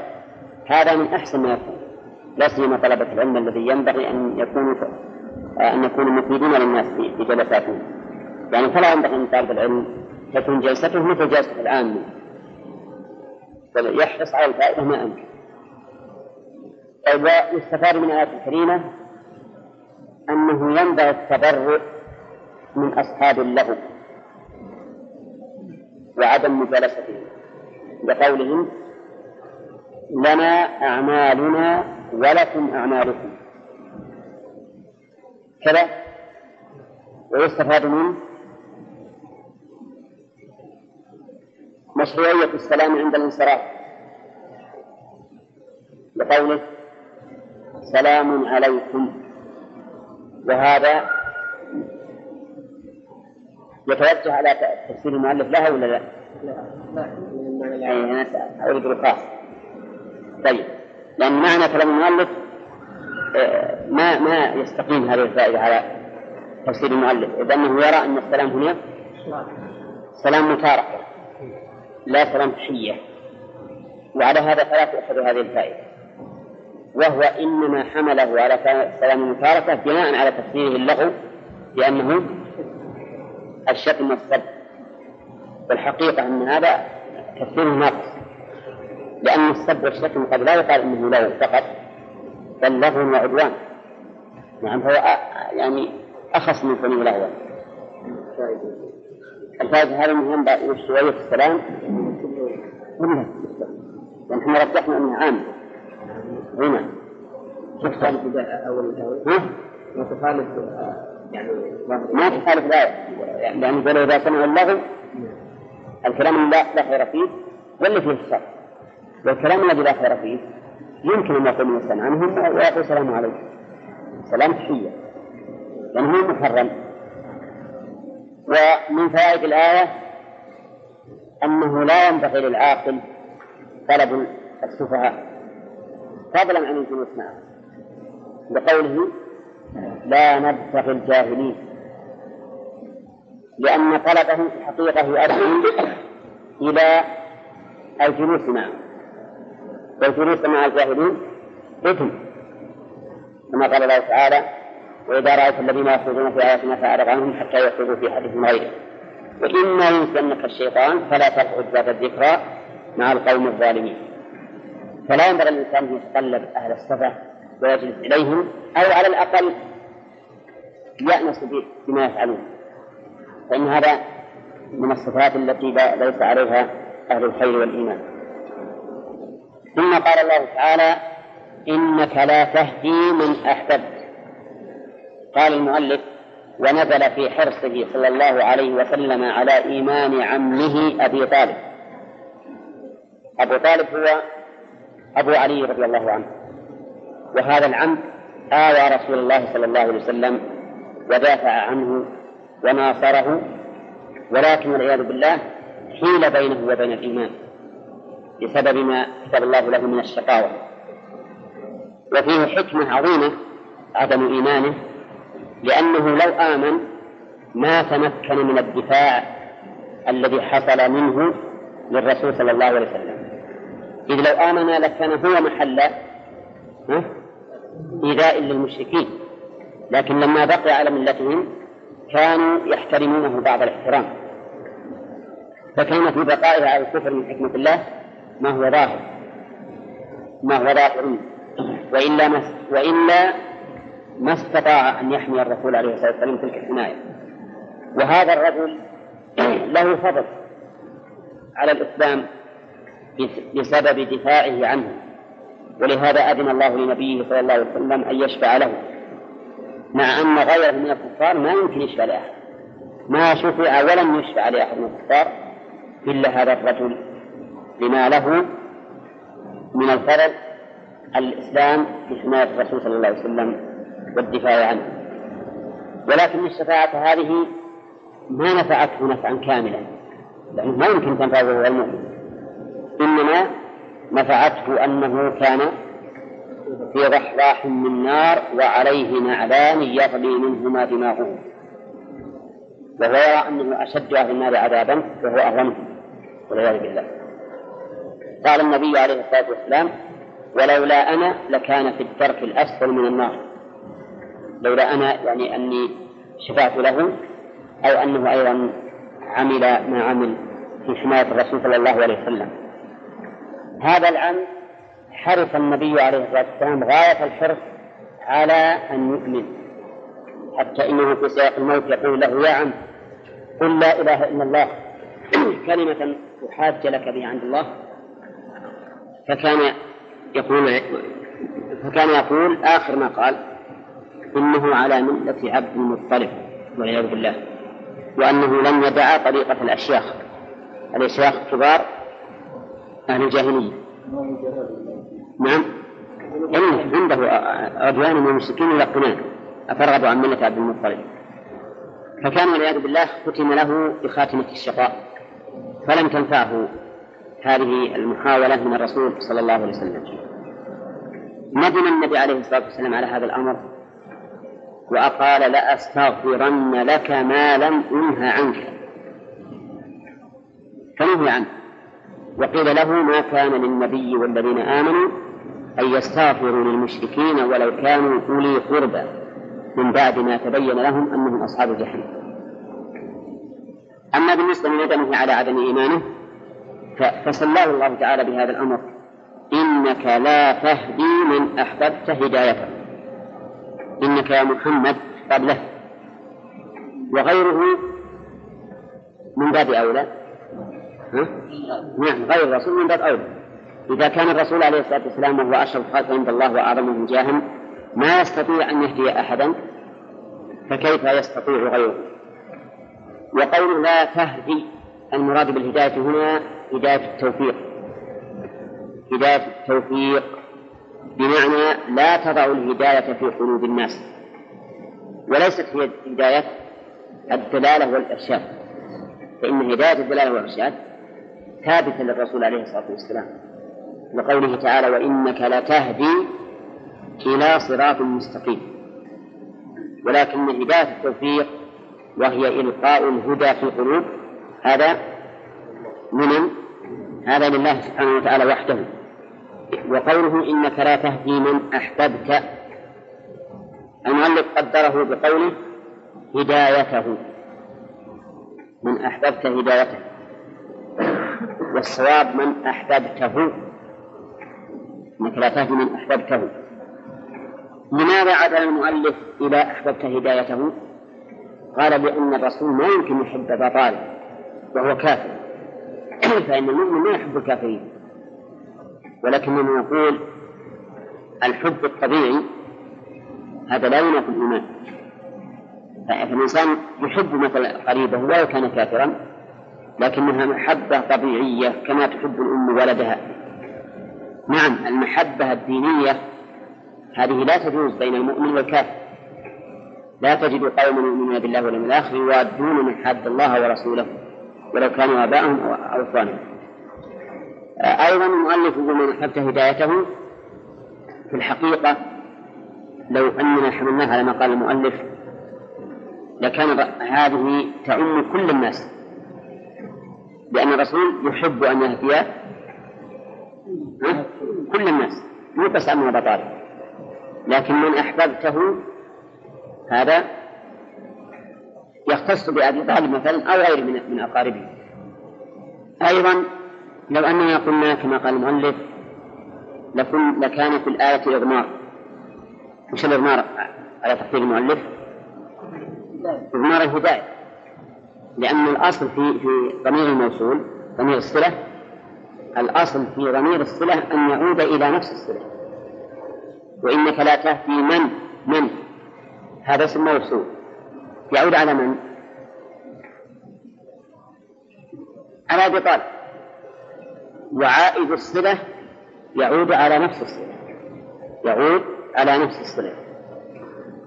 هذا من أحسن ما يكون. لا سيما طلبة العلم الذي ينبغي أن يكونوا أن يكونوا مفيدين للناس في جلساتهم. يعني فلا ينبغي أن طالب العلم تكون جلسته مثل جلسة العامة بل يحرص على الفائدة ما أمكن. ويستفاد من الآية الكريمة أنه ينبغي التبرؤ من أصحاب اللغو وعدم مجالستهم بقولهم لنا أعمالنا ولكم أعمالكم. كذا. ويستفاد منه مشروعية السلام عند الانصراف. لقوله سلام عليكم. وهذا يتوجه على تفسير المؤلف لها ولا لا؟ لا. لا أنا أريد الخاص طيب لأن معنى كلام المؤلف آه، ما ما يستقيم هذه الفائدة على تفسير المؤلف. إذ أنه يرى أن السلام هنا سلام متاركة. لا سلام تحية وعلى هذا فلا تؤخذ هذه الفائدة. وهو إنما حمله على سلام المتاركة بناء على تفسيره اللغو بأنه الشتم والسب والحقيقة أن هذا تفسير ناقص. لأن السب والشتم قد لا يقال أنه لغو فقط بل لغو وعدوان. نعم فهو يعني أخص من كونه لغوا الفائدة هذا المهم شوية السلام؟ كلها. لأن إحنا رجحنا أنه عام. هنا. شوف أول ما تخالف يعني ما تخالف الآية. يعني قالوا إذا سمعوا اللغو الكلام لا لا خير فيه ولا فيه الشر. والكلام الذي لا خير فيه يمكن أن يقول الإنسان عنهم ويقول السلام عليكم. سلام تحية. لأنه يعني محرم. ومن فوائد الآية أنه لا ينبغي للعاقل طلب السفهاء. فضلا عن الجلوس معه. بقوله لا نبتغي الجاهلين. لأن طلبه في الحقيقة يؤدي إلى الجلوس معه. والجلوس مع الجاهلين إثم كما قال الله تعالى وإذا رأيت الذين يخرجون في آياتنا فأعرض عنهم حتى يخرجوا في حديث غيره وإما ينسنك الشيطان فلا تقعد ذات الذكرى مع القوم الظالمين. فلا ينبغي الإنسان أن يتقلب أهل الصفة ويجلس إليهم أو على الأقل يأنس بما يفعلون. فإن هذا من الصفات التي ليس عليها أهل الخير والإيمان. ثم قال الله تعالى إنك لا تهدي من أحببت. قال المؤلف ونزل في حرصه صلى الله عليه وسلم على إيمان عمه أبي طالب. أبو طالب هو أبو علي رضي الله عنه. وهذا العم آوى رسول الله صلى الله عليه وسلم ودافع عنه وناصره ولكن والعياذ بالله حيل بينه وبين الإيمان بسبب ما كتب الله له من الشقاوة. وفيه حكمة عظيمة عدم إيمانه لأنه لو آمن ما تمكن من الدفاع الذي حصل منه للرسول صلى الله عليه وسلم. إذ لو آمن لكان هو محل إيذاء للمشركين. لكن لما بقي على ملتهم كانوا يحترمونه بعض الاحترام. فكان في بقائه على الكفر من حكمة الله ما هو ظاهر. ما هو ظاهر. وإلا وإلا ما استطاع أن يحمي الرسول عليه الصلاة والسلام تلك الحماية وهذا الرجل له فضل على الإسلام بسبب دفاعه عنه. ولهذا أذن الله لنبيه صلى الله عليه وسلم أن يشفع له. مع أن غيره من الكفار ما يمكن يشفع لأحد. ما شفع ولم يشفع لأحد من الكفار إلا هذا الرجل. لما له من الفضل الإسلام بحماية الرسول صلى الله عليه وسلم. والدفاع عنه. ولكن الشفاعة هذه ما نفعته نفعا كاملا. لأنه ما يمكن تنفعه المؤمن. إنما نفعته أنه كان في ضحضاح من نار وعليه نعلان يغلي منهما دماغه. وهو يرى أنه أشد أهل النار عذابا وهو أهونهم والعياذ بالله. قال النبي عليه الصلاة والسلام ولولا أنا لكان في الدرك الأسفل من النار. لولا أنا يعني أني شفعت له أو أنه أيضا عمل ما عمل في حماية الرسول صلى الله عليه وسلم. هذا العم حرص النبي عليه الصلاة والسلام غاية الحرص على أن يؤمن. حتى إنه في سياق الموت يقول له يا عم قل لا إله إلا الله. كلمة أحاج لك بها عند الله. فكان يقول فكان يقول آخر ما قال إنه على ملة عبد المطلب والعياذ بالله. وأنه لم يدع طريقة الأشياخ. الأشياخ كبار أهل الجاهلية. نعم. إنه عنده عدوان من المشركين يلقنان أفرغب عن ملة عبد المطلب فكان والعياذ بالله ختم له بخاتمة الشقاء. فلم تنفعه هذه المحاولة من الرسول صلى الله عليه وسلم. ندم النبي عليه الصلاة والسلام على هذا الأمر. وقال لأستغفرن لك ما لم أنه عنك. فنهي عنه. وقيل له ما كان للنبي والذين آمنوا أن يستغفروا للمشركين ولو كانوا أولي قربى. من بعد ما تبين لهم أنهم أصحاب جحيم أما بالنسبة لندمه على عدم إيمانه فصلاه الله تعالى بهذا الأمر. إنك لا تهدي من أحببت هدايته. إنك يا محمد قبله. وغيره من باب أولى. ها؟ نعم غير الرسول من باب أولى. إذا كان الرسول عليه الصلاة والسلام وهو أشرف خلق عند الله وأعظمهم جاها ما يستطيع أن يهدي أحدا فكيف يستطيع غيره؟ وقول لا تهدي المراد بالهداية هنا هداية التوفيق. هداية التوفيق. بمعنى لا تضع الهداية في قلوب الناس وليست هي هداية الدلالة والإرشاد. فإن هداية الدلالة والإرشاد ثابتة للرسول عليه الصلاة والسلام لقوله تعالى وإنك لتهدي إلى صراط مستقيم ولكن هداية التوفيق وهي إلقاء الهدى في القلوب هذا من هذا لله سبحانه وتعالى وحده. وقوله إنك لا تهدي من أحببت المؤلف قدره بقوله هدايته من أحببت هدايته والصواب من أحببته إنك لا تهدي من أحببته. لماذا عدل المؤلف إلى أحببت هدايته؟ قال لأن الرسول ما يمكن يحب أبا طالب وهو كافر. فإن المؤمن ما يحب الكافرين. ولكننا نقول الحب الطبيعي هذا لا ينافي الإيمان. فالإنسان يحب مثل قريبه ولو كان كافرا لكنها محبة طبيعية كما تحب الأم ولدها. نعم المحبة الدينية هذه لا تجوز بين المؤمن والكافر. لا تجد قوما يؤمنون بالله واليوم الآخر يوادون من حد الله ورسوله ولو كانوا آباءهم أو إخوانهم. أيضا المؤلف يقول من أحببت هدايته في الحقيقة لو أننا حملناه على ما قال المؤلف لكان هذه تعم كل الناس لأن الرسول يحب أن يهدي كل الناس مو بس أمر أبا طالب لكن من أحببته هذا يختص بأبي طالب مثلا أو غيره من من أقاربه. أيضا لو أننا قلنا كما قال المؤلف لكن لكان في الآية إضمار وش الإضمار على تقدير المؤلف؟ إضمار الهداية. لأن الأصل في في ضمير الموصول ضمير الصلة الأصل في ضمير الصلة أن يعود إلى نفس الصلة. وإنك لا تهدي من من. هذا اسم موصول. يعود على من؟ على أبي طالب. وعائد الصلة يعود على نفس الصلة. يعود على نفس الصلة.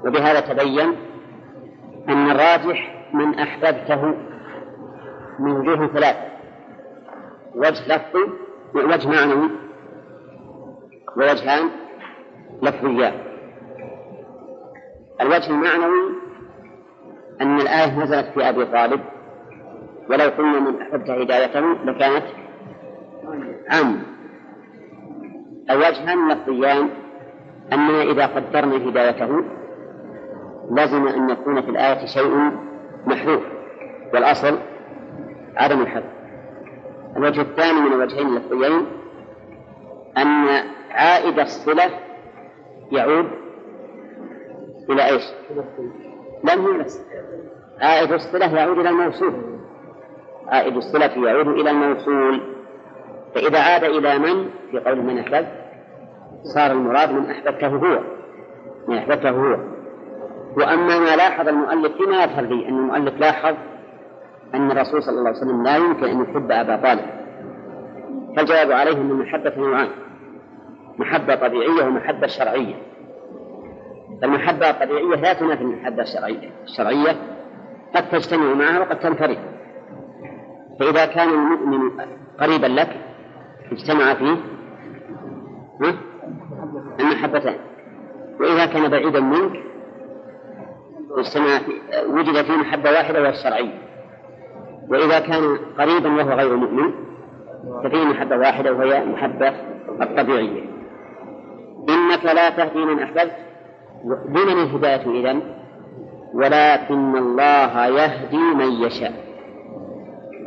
وبهذا تبين أن الراجح من أحببته من وجوه ثلاث. وجه لفظي وجه معنوي ووجهان لفظيان الوجه المعنوي أن الآية نزلت في أبي طالب ولو قلنا من أحببت هدايته لكانت عامة الوجهان اللفظيان أننا إذا قدرنا هدايته لازم أن يكون في الآية شيء محذوف. والأصل عدم الحذف. الوجه الثاني من الوجهين اللفظيين أن عائد الصلة يعود إلى إيش؟ لم هو عائد الصلة يعود إلى الموصول. عائد الصلة يعود إلى الموصول. فإذا عاد إلى من؟ في قول من أحببت. صار المراد من أحببته هو. من أحببته هو. وأما ما لاحظ المؤلف فيما يظهر لي أن المؤلف لاحظ أن الرسول صلى الله عليه وسلم لا يمكن أن يحب أبا طالب. فالجواب عليه أن المحبة نوعان. محبة طبيعية ومحبة شرعية. المحبة الطبيعية لا تنافي المحبة الشرعية. الشرعية قد تجتمع معها وقد تنفرد. فإذا كان المؤمن قريبا لك اجتمع فيه المحبتان. وإذا كان بعيدا منك اجتمع وجد فيه محبة واحدة وهي الشرعية. وإذا كان قريبا وهو غير مؤمن ففيه محبة واحدة وهي المحبة الطبيعية. إنك لا تهدي من أحببت لمن الهداية إذن ولكن الله يهدي من يشاء.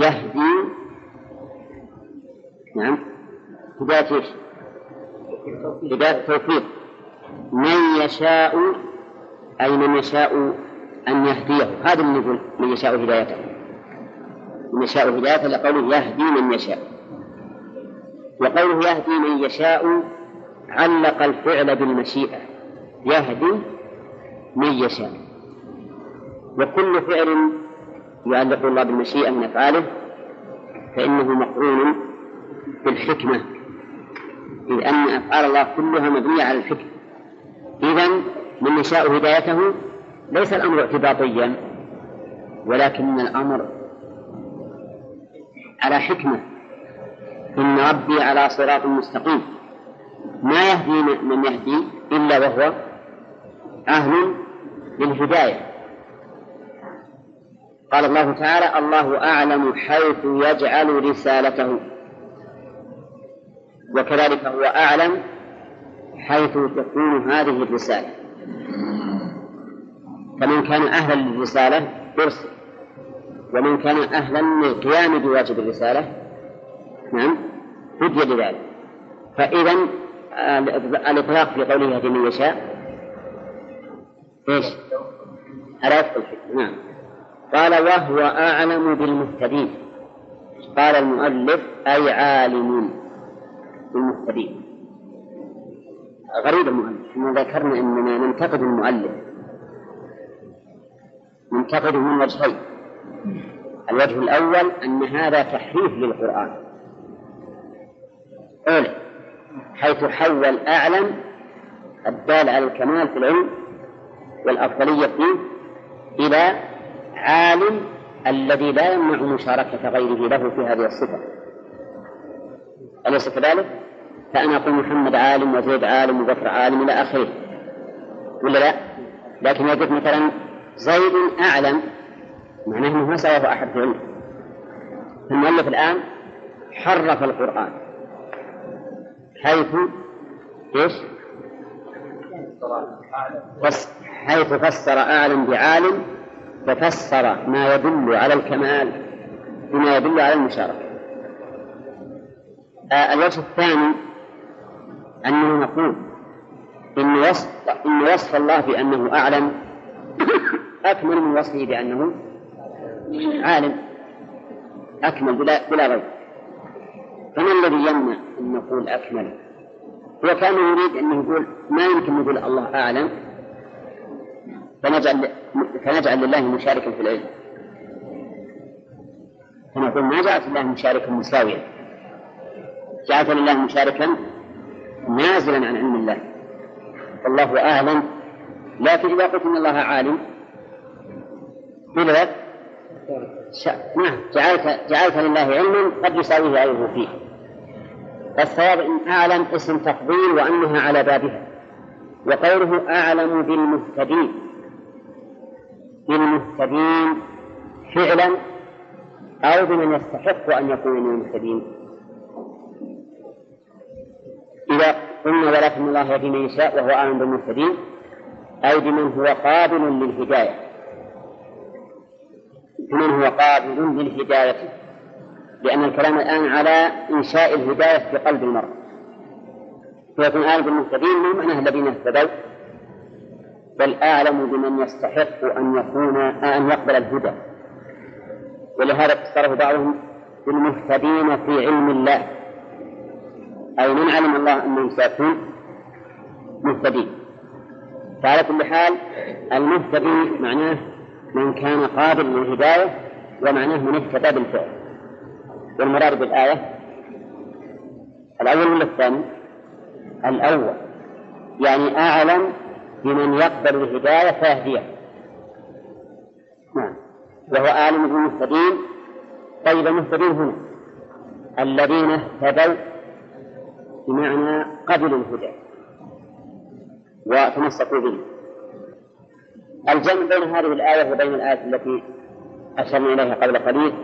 يهدي نعم. هداية إيش؟ هداية التوفيق. من يشاء أي من يشاء أن يهديه. هذا اللي نقول من يشاء هدايته. من يشاء هدايته لقوله يهدي من يشاء. وقوله يهدي من يشاء علق الفعل بالمشيئة. يهدي من يشاء. وكل فعل يعلق الله بالمشيئة من أفعاله فإنه مقرون بالحكمة. إذ أن أفعال الله كلها مبنية على الحكمة إذا من يشاء هدايته ليس الأمر اعتباطيا ولكن الأمر على حكمة. إن ربي على صراط مستقيم. ما يهدي من يهدي إلا وهو أهل للهداية. قال الله تعالى الله أعلم حيث يجعل رسالته. وكذلك هو أعلم حيث تكون هذه الرسالة. فمن كان أهلا للرسالة يرسل ومن كان أهلا للقيام بواجب الرسالة نعم هدي لذلك فإذا الإطلاق في قوله يهدي من يشاء. إيش؟ الحكمة نعم. قال وهو أعلم بالمهتدين. قال المؤلف أي عالم. بالمهتدين غريب المؤلف. إحنا ذكرنا اننا ننتقد المؤلف. ننتقده من وجهين. الوجه الأول أن هذا تحريف للقرآن. أولى. حيث حول أعلم الدال على الكمال في العلم والأفضلية فيه إلى عالم الذي لا يمنع مشاركة غيره له في هذه الصفة. أليس كذلك؟ فأنا أقول محمد عالم وزيد عالم وبكر عالم إلى آخره ولا لا؟ لكن يجد مثلا زيد أعلم معناه أنه ما سواه أحد في علم المؤلف الآن حرف القرآن حيث إيش؟ حيث فسر أعلم بعالم ففسر ما يدل على الكمال بما يدل على المشاركة آه الوجه الثاني أنه نقول إن وصف إن وصف الله بأنه أعلم أكمل من وصفه بأنه عالم أكمل بلا بلا ريب. فما الذي يمنع أن نقول أكمل؟ هو كان يريد أن يقول ما يمكن نقول الله أعلم؟ فنجعل فنجعل لله مشاركا في العلم. فنقول ما جعلت الله مشاركا مساويا؟ جعلت لله مشاركا نازلا عن علم الله. والله أعلم. لكن إذا قلت إن الله عالم بلغت نعم جعلت جعلت لله علما قد يساويه غيره فيه. الصواب إن أعلم اسم تفضيل وأنها على بابها. وقوله أعلم بالمهتدين. بالمهتدين فعلا أو بمن يستحق أن يكون من المهتدين إذا قلنا ولكن الله يهدي من يشاء وهو أعلم بالمهتدين أي بمن هو قابل للهداية. بمن هو قابل للهداية لأن الكلام الآن على إنشاء الهداية في قلب المرء. فيكون أعلم بالمهتدين من معناه الذين اهتدوا بل أعلم بمن يستحق أن يكون أن يقبل الهدى. ولهذا فسره بعضهم بالمهتدين في علم الله. أي من علم الله أنه سيكون مهتدين. فعلى كل حال المهتدي معناه من كان قابل للهداية ومعناه من اهتدى بالفعل. والمراد بالآية الأول ولا الثاني؟ الأول. يعني أعلم بمن يقبل الهداية فيهديه. نعم. وهو أعلم بالمهتدين. طيب المهتدين هنا الذين اهتدوا بمعنى قبلوا الهدى. وتمسكوا به. الجمع بين هذه الآية وبين الآية التي أشرنا إليها قبل قليل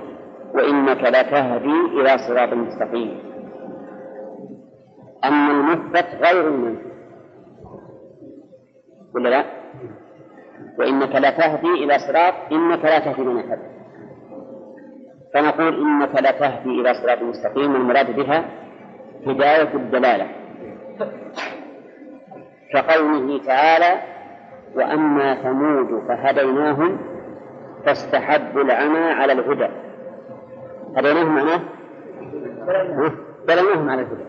وإنك لتهدي إلى صراط مستقيم. أما المثبت غير المنفي ولا لا؟ وإنك لتهدي إلى صراط إنك لا تهدي من فنقول إنك لتهدي إلى صراط مستقيم المراد بها هداية الدلالة. كقوله تعالى وأما ثمود فهديناهم فاستحبوا العمى على الهدى. هديناهم معناه؟ دللناهم على الهدى.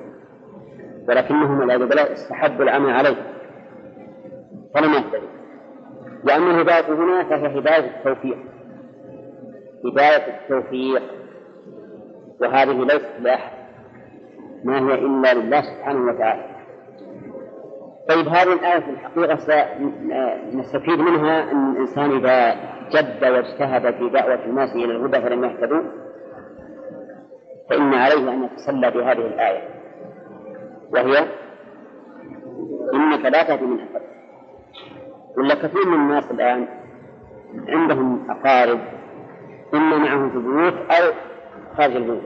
ولكنهم لا البلاء استحبوا العمى عليه. فلم يهتدوا وأما الهداية هنا فهي هداية التوفيق. هداية التوفيق. وهذه ليست لأحد. ما هي إلا لله سبحانه وتعالى. طيب هذه الآية في الحقيقة نستفيد منها أن الإنسان إذا جد واجتهد في دعوة الناس إلى الهدى فلم يهتدوا فإن عليه أن يتسلى بهذه الآية وهي إنك لا تهدي من أحببت ولا كثير من الناس الآن عندهم أقارب إما معهم في البيوت أو خارج البيوت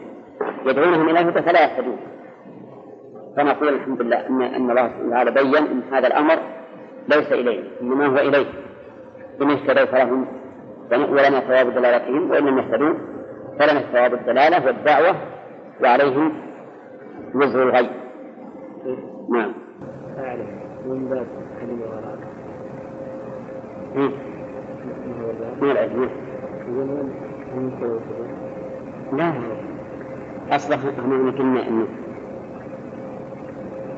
يدعونهم إلى الهدى فلا يهتدون. فنقول الحمد لله أن أن الله سبحانه وتعالى بين أن هذا الأمر ليس إليه إنما هو إليه. إن اهتدوا فلهم ولنا ثواب دلالتهم وإن لم يهتدوا فلنا ثواب الدلالة والدعوة وعليهم وزر الغي نعم. أعلم. من باب كلمة وراء من العلم. لا. أصلا هم قلنا أنه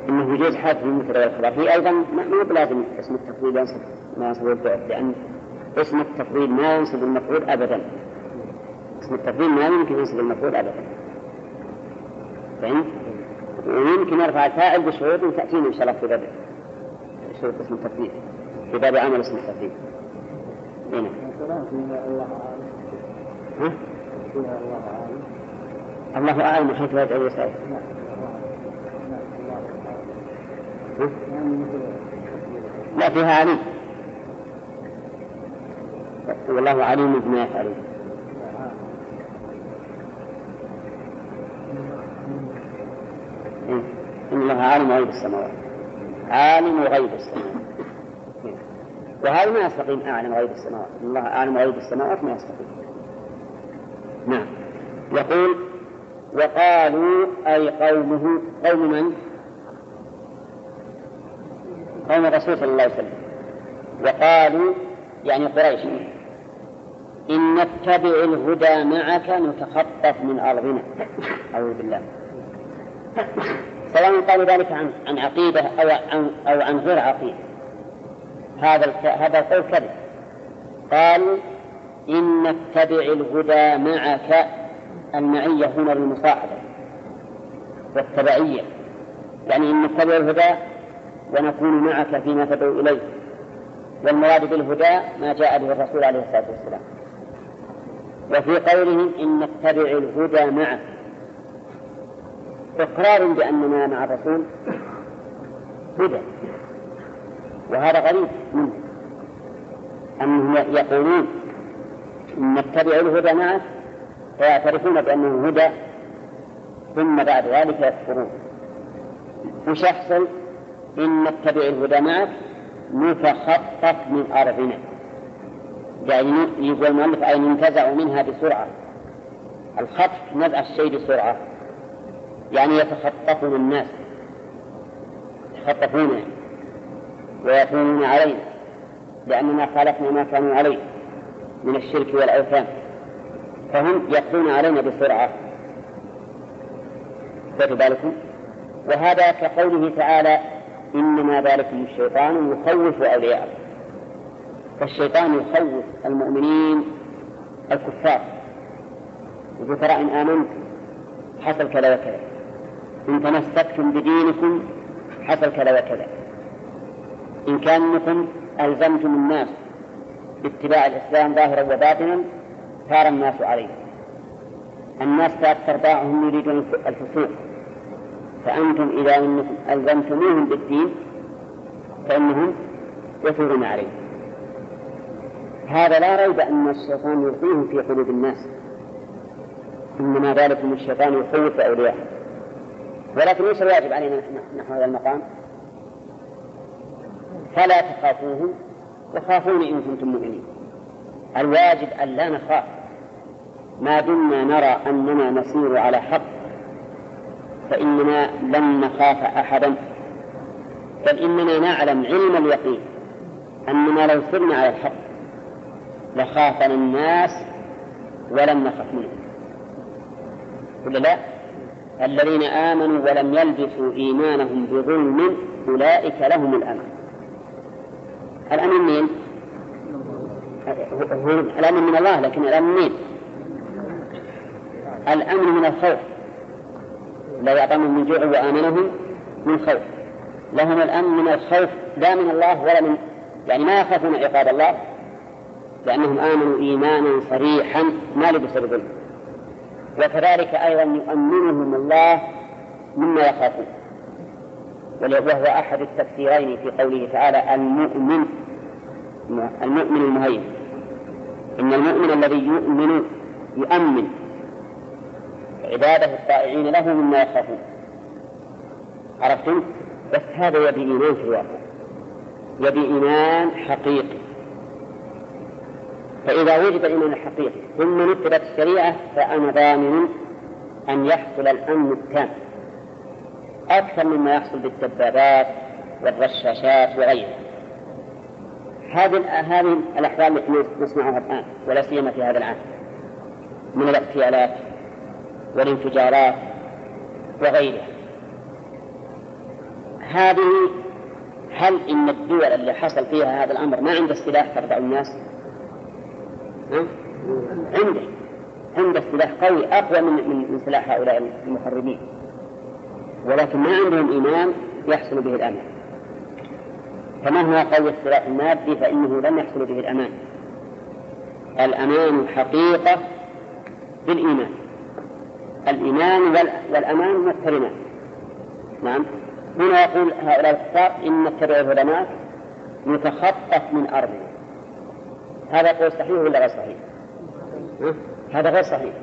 أنه يجوز حذف المبتدأ والخبر في أيضا ما بلازم اسم التفضيل ينصب ما ينصب الفعل لأن اسم التفضيل ما ينصب المفعول أبدا. اسم التفضيل ما يمكن ينصب المفعول أبدا. فهمت؟ ويمكن يرفع الفاعل بشروط تأتينا إن شاء الله في باب شروط اسم التفضيل في باب عمل اسم التفضيل هنا. ها؟ الله أعلم. حيث يدعو يسأل لا فيها عليم. والله عليم بما يفعلون. إيه. إن الله عالم غيب السماوات. عالم غيب السماوات. وهذا ما يستقيم أعلم غيب السماوات. إن الله أعلم غيب السماوات ما يستقيم. نعم. يقول وقالوا أي قومه قوم من؟ قوم الرسول صلى الله عليه وسلم. وقالوا يعني قريش إن نتبع الهدى معك نتخطف من أرضنا. أعوذ بالله. سواء قالوا ذلك عن عن عقيدة أو عن أو عن غير عقيدة. هذا هذا القول كذب. قالوا إن نتبع الهدى معك المعية هنا للمصاحبة والتبعية. يعني إن نتبع الهدى ونكون معك فيما تدعو إليه. والمراد بالهدى ما جاء به الرسول عليه الصلاة والسلام. وفي قولهم إن نتبع الهدى معك. إقرار بأننا مع الرسول هدى. وهذا غريب منه. أنهم يقولون إن نتبع الهدى معك. فيعترفون بأنه هدى. ثم بعد ذلك يكفرون. وش يحصل؟ إن نتبع الهدى معك نتخطف من أرضنا. يعني يقول المؤلف أي ننتزع منها بسرعة. الخطف نزع الشيء بسرعة. يعني يتخطفون الناس. يتخطفون ويكونون علينا. لأننا خالفنا ما كانوا عليه من الشرك والأوثان. فهم يقضون علينا بسرعة. خذوا بالكم؟ وهذا كقوله تعالى إنما ذلكم الشيطان يخوف أولياءه. فالشيطان يخوف المؤمنين الكفار. يقول ترى إن آمنتم حصل كذا وكذا. إن تمسكتم بدينكم حصل كذا وكذا. إن كانكم ألزمتم الناس باتباع الإسلام ظاهرا وباطنا ثار الناس عليه. الناس تأثر باعهم يريدون الفسوق. فأنتم إذا أنكم ألزمتموهم بالدين فإنهم يثورون عليه. هذا لا ريب أن الشيطان يلقيهم في قلوب الناس. إنما ذلك من الشيطان يخوف أولياءه. ولكن ليس الواجب علينا نحو هذا المقام. فلا تخافوهم وخافوني إن كنتم مؤمنين. الواجب أن لا نخاف. ما دمنا نرى أننا نسير على حق فإننا لن نخاف أحدا بل إننا نعلم علم اليقين أننا لو سرنا على الحق لخافنا الناس ولم نخف منهم ولا لا؟ الذين آمنوا ولم يلبسوا إيمانهم بظلم أولئك لهم الأمن الأمن؟ هو الأمن من الله لكن الأمن مين؟ الأمن من الخوف لا يعطمهم من جوع وآمنهم من خوف. لهم الأمن من الخوف لا من الله ولا من يعني ما يخافون عقاب الله لأنهم آمنوا إيمانا صريحا ما لبس بظلم وكذلك أيضا يؤمنهم الله مما يخافون. وهو أحد التفسيرين في قوله تعالى المؤمن المؤمن المهيمن. إن المؤمن الذي يؤمن يؤمن. عبادة الطائعين له مما يخافون. عرفتم؟ بس هذا يبي إيمان في الواقع. يبي إيمان حقيقي. فإذا وجد الإيمان الحقيقي ثم نفذت الشريعة فأنا ضامن أن يحصل الأمن التام. أكثر مما يحصل بالدبابات والرشاشات وغيرها هذه هذه الأحوال التي نسمعها الآن ولا سيما في هذا العام. من الاغتيالات والانفجارات وغيرها. هذه هل إن الدول اللي حصل فيها هذا الأمر ما عندها سلاح تردع الناس؟ عنده عنده سلاح قوي أقوى من من سلاح هؤلاء المحرمين. ولكن ما عندهم إيمان يحصل به الأمان فمهما قوي السلاح المادي؟ فإنه لن يحصل به الأمان. الأمان حقيقة بالإيمان. الإيمان والأمان مقترنان نعم. هنا يقول هؤلاء الكفار إن نتبع العلماء يتخطف من أرضنا هذا قول صحيح ولا غير صحيح؟ هذا غير صحيح.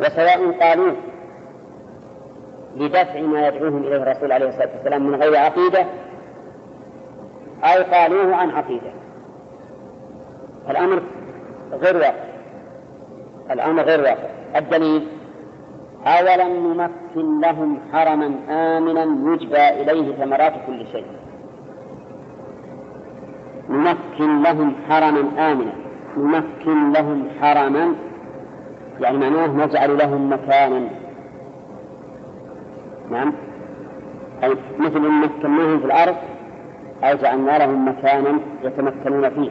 وسواء قالوا لدفع ما يدعوهم إليه الرسول عليه الصلاة والسلام من غير عقيدة أو قالوه عن عقيدة. الأمر غير واقع. الأمر غير واقع. الدليل أولم نمكن لهم حرما آمنا يجبى إليه ثمرات كل شيء. نمكن لهم حرما آمنا. نمكن لهم حرما يعني معناه نجعل لهم مكانا. نعم. أي مثل أن مكناهم في الأرض أو جعلنا لهم مكانا يتمكنون فيه.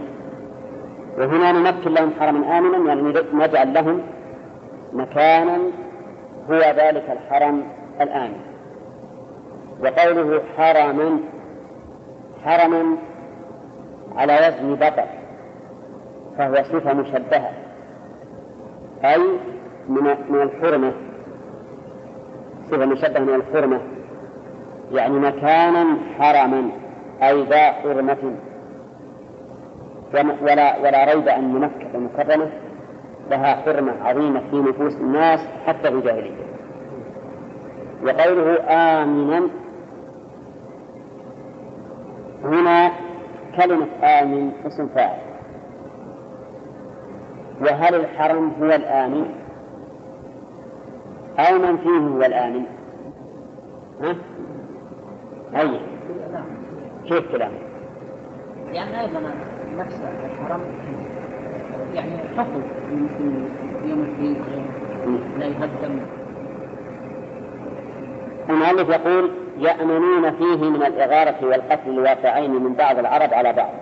وهنا نمكن لهم حرما آمنا يعني نجعل لهم مكانا هو ذلك الحرم الآمن وقوله حرما حرما على وزن بطر فهو صفة مشبهة أي من الحرمة. صفة مشبهة من الحرمة. يعني مكانا حرما أي ذا حرمة. ولا ولا ريب أن مكة المكرمة لها حرمة عظيمة في نفوس الناس حتى في الجاهلية. وقوله آمنا هنا كلمة آمن اسم فاعل. وهل الحرم هو الآمن؟ أو من فيه هو الآمن؟ ها؟ أي. كيف كلام يعني أيضا نفس الحرم. يعني في يوم الدين لا يهدم المؤلف يقول يأمنون فيه من الإغارة والقتل الواقعين من بعض العرب على بعض.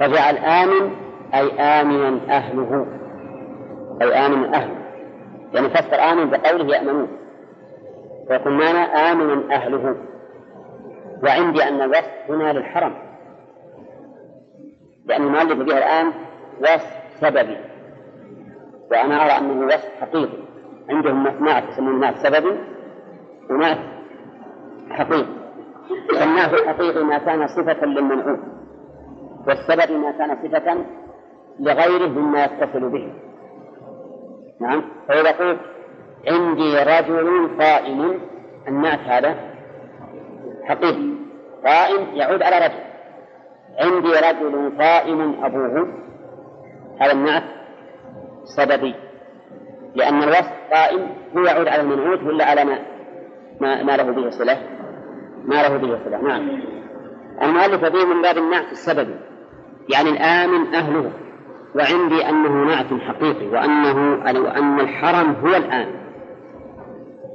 فجعل آمن أي آمنا أهله. أي آمن أهله. يعني فسر آمن بقوله يأمنون. ويقول معنى آمن أهله؟ وعندي أن الوصف هنا للحرم. لأن المؤلف بها الآن وصف سببي. وأنا أرى أنه وصف حقيقي. عندهم نعت يسمون نعت سببي ونعت حقيقي. فالنعت الحقيقي ما كان صفة للمنعوت. والسبب ما كان صفة لغيره مما يتصل به. نعم. فإذا قلت عندي رجل قائم. النعت هذا حقيقي. قائم يعود على رجل. عندي رجل قائم أبوه. هذا النعت سببي لأن الوصف قائم هو يعود على المنعوت ولا على ما ما, ما له به صلة؟ ما له به صلة نعم. المؤلف فيه من باب النعت السببي يعني الآمن أهله وعندي أنه نعت حقيقي وأنه وأن الحرم هو الآن.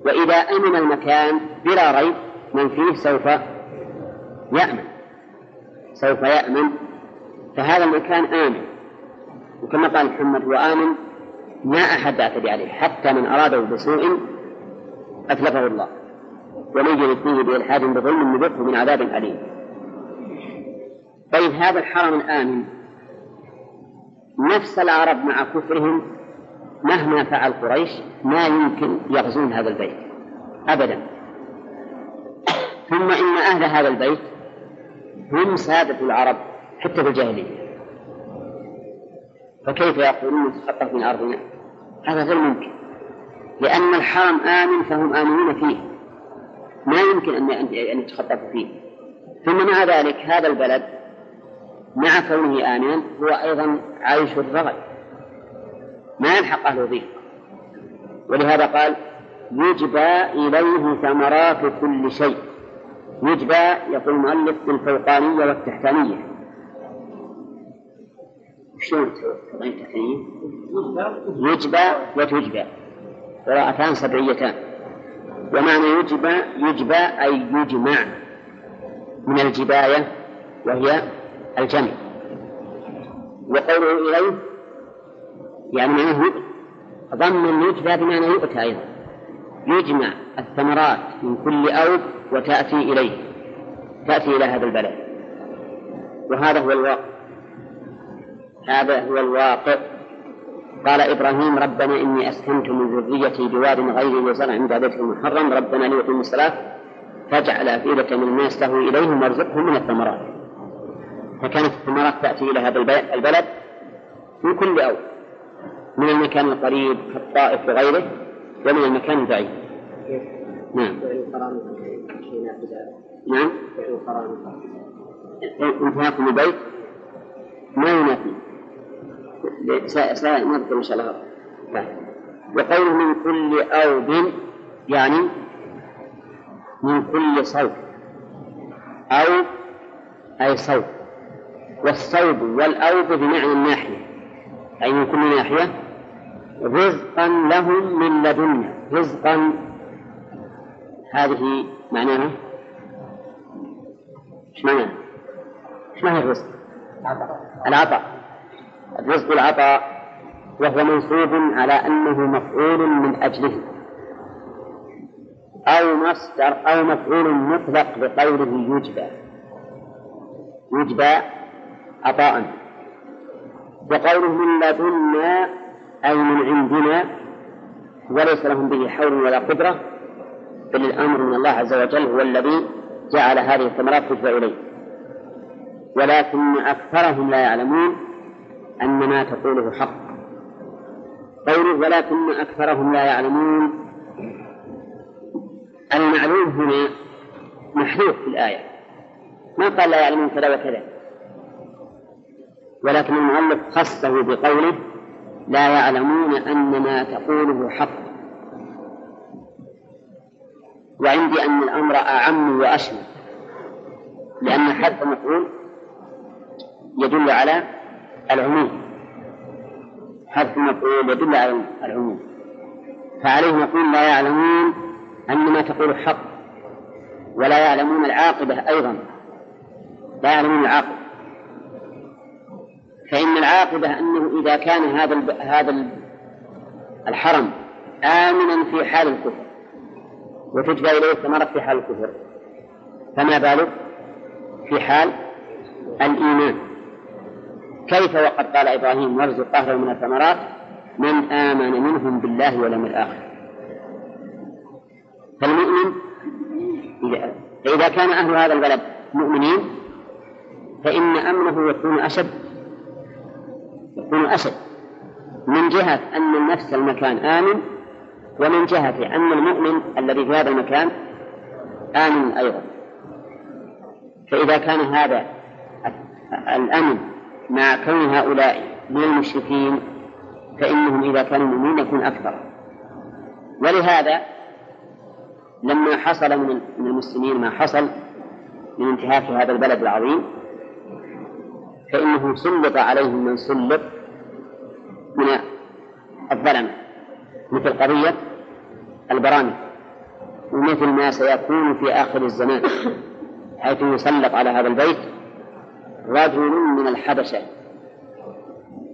وإذا أمن المكان بلا ريب من فيه سوف يأمن. سوف يأمن. فهذا المكان آمن. وكما قال محمد وآمن ما أحد أعتدي عليه حتى من أراده بسوء أتلفه الله. ومن يجد فيه بإلحاد بظلم نذقه من عذاب أليم. طيب هذا الحرم الآمن نفس العرب مع كفرهم مهما فعل قريش ما يمكن يغزون هذا البيت أبدا. ثم إن أهل هذا البيت هم سادة العرب حتى في الجاهلية. فكيف يقولون نتخطف من أرضنا هذا غير ممكن. لأن الحرم آمن فهم آمنون فيه. ما يمكن أن أن يتخطفوا فيه. ثم مع ذلك هذا البلد مع كونه آمنا هو أيضا عايش الرغد. ما يلحق أهله به ولهذا قال يجبى إليه ثمرات كل شيء. يجبى يقول المؤلف بالفوقانية والتحتانية. شلون؟ يجبى وتجبى قراءتان سبعيتان. ومعنى يجبى يجبى أي يجمع من الجباية وهي الجمع. وقوله إليه يعني معناه ضم يجبى بمعنى يؤتى أيضا. يجمع الثمرات من كل أوب وتأتي إليه. تأتي إلى هذا البلد. وهذا هو الواقع. هذا هو الواقع. قال إبراهيم ربنا إني أسكنت من ذريتي بواد غير ذي زرع عند بيتك المحرم ربنا ليقيموا الصلاة فاجعل أفئدة من الناس تهوي إليهم وارزقهم من الثمرات. فكانت الثمرات تأتي إلى هذا البلد من كل أول من المكان القريب كالطائف وغيره ومن المكان البعيد. نعم. نعم. انتهاكم البيت. ما ينافي سنذكر إن شاء الله وقوله من كل أوب يعني من كل صوب أو أي صوب والصوب والأوب بمعنى الناحية أي من كل ناحية رزقا لهم من لدنا رزقا هذه معناها إيش معناها؟ إيش معنى الرزق؟ العطاء الرزق العطاء وهو منصوب على أنه مفعول من أجله. أو مصدر أو مفعول مطلق بقوله يجبى يجبى عطاء. وقوله من لدنا أي من عندنا وليس لهم به حول ولا قدرة بل الأمر من الله عز وجل هو الذي جعل هذه الثمرات تجبى إليه. ولكن أكثرهم لا يعلمون أن ما تقوله حق. قوله ولكن أكثرهم لا يعلمون. المعلوم هنا محذوف في الآية. ما قال لا يعلمون كذا وكذا. ولكن المؤلف خصه بقوله لا يعلمون أن ما تقوله حق. وعندي أن الأمر أعم وأشمل لأن حذف مفعول يدل على العموم. حذف مفعول يدل على العموم. فعليه نقول لا يعلمون أن ما تقول حق ولا يعلمون العاقبة أيضا. لا يعلمون العاقبة. فإن العاقبة أنه إذا كان هذا هذا الحرم آمنا في حال الكفر وتجبى إليه الثمرة في حال الكفر. فما بالك في حال الإيمان؟ كيف وقد قال إبراهيم وارزق أهله من الثمرات؟ من آمن منهم بالله واليوم الآخر. فالمؤمن إذا كان أهل هذا البلد مؤمنين فإن أمنه يكون أشد يكون أشد. من جهة أن نفس المكان آمن ومن جهة أن المؤمن الذي في هذا المكان آمن أيضا. فإذا كان هذا الأمن مع كون هؤلاء من المشركين فإنهم إذا كانوا مؤمنين يكون أكثر ولهذا لما حصل من المسلمين ما حصل من انتهاك هذا البلد العظيم فإنه سلط عليهم من سلط من الظلمة مثل قضية البرامج ومثل ما سيكون في آخر الزمان حيث يسلط على هذا البيت رجل من الحبشة.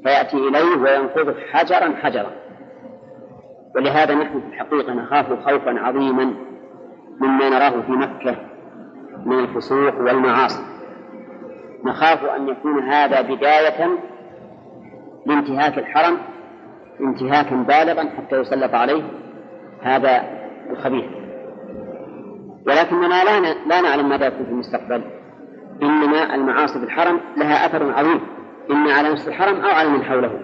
فيأتي إليه وينقضه حجرا حجرا. ولهذا نحن في الحقيقة نخاف خوفا عظيما مما نراه في مكة من الفسوق والمعاصي. نخاف أن يكون هذا بداية لانتهاك الحرم انتهاكا بالغا حتى يسلط عليه هذا الخبيث. ولكننا لا لا نعلم ماذا يكون في المستقبل. إنما المعاصي في الحرم لها أثر عظيم إما على نفس الحرم أو على من حوله.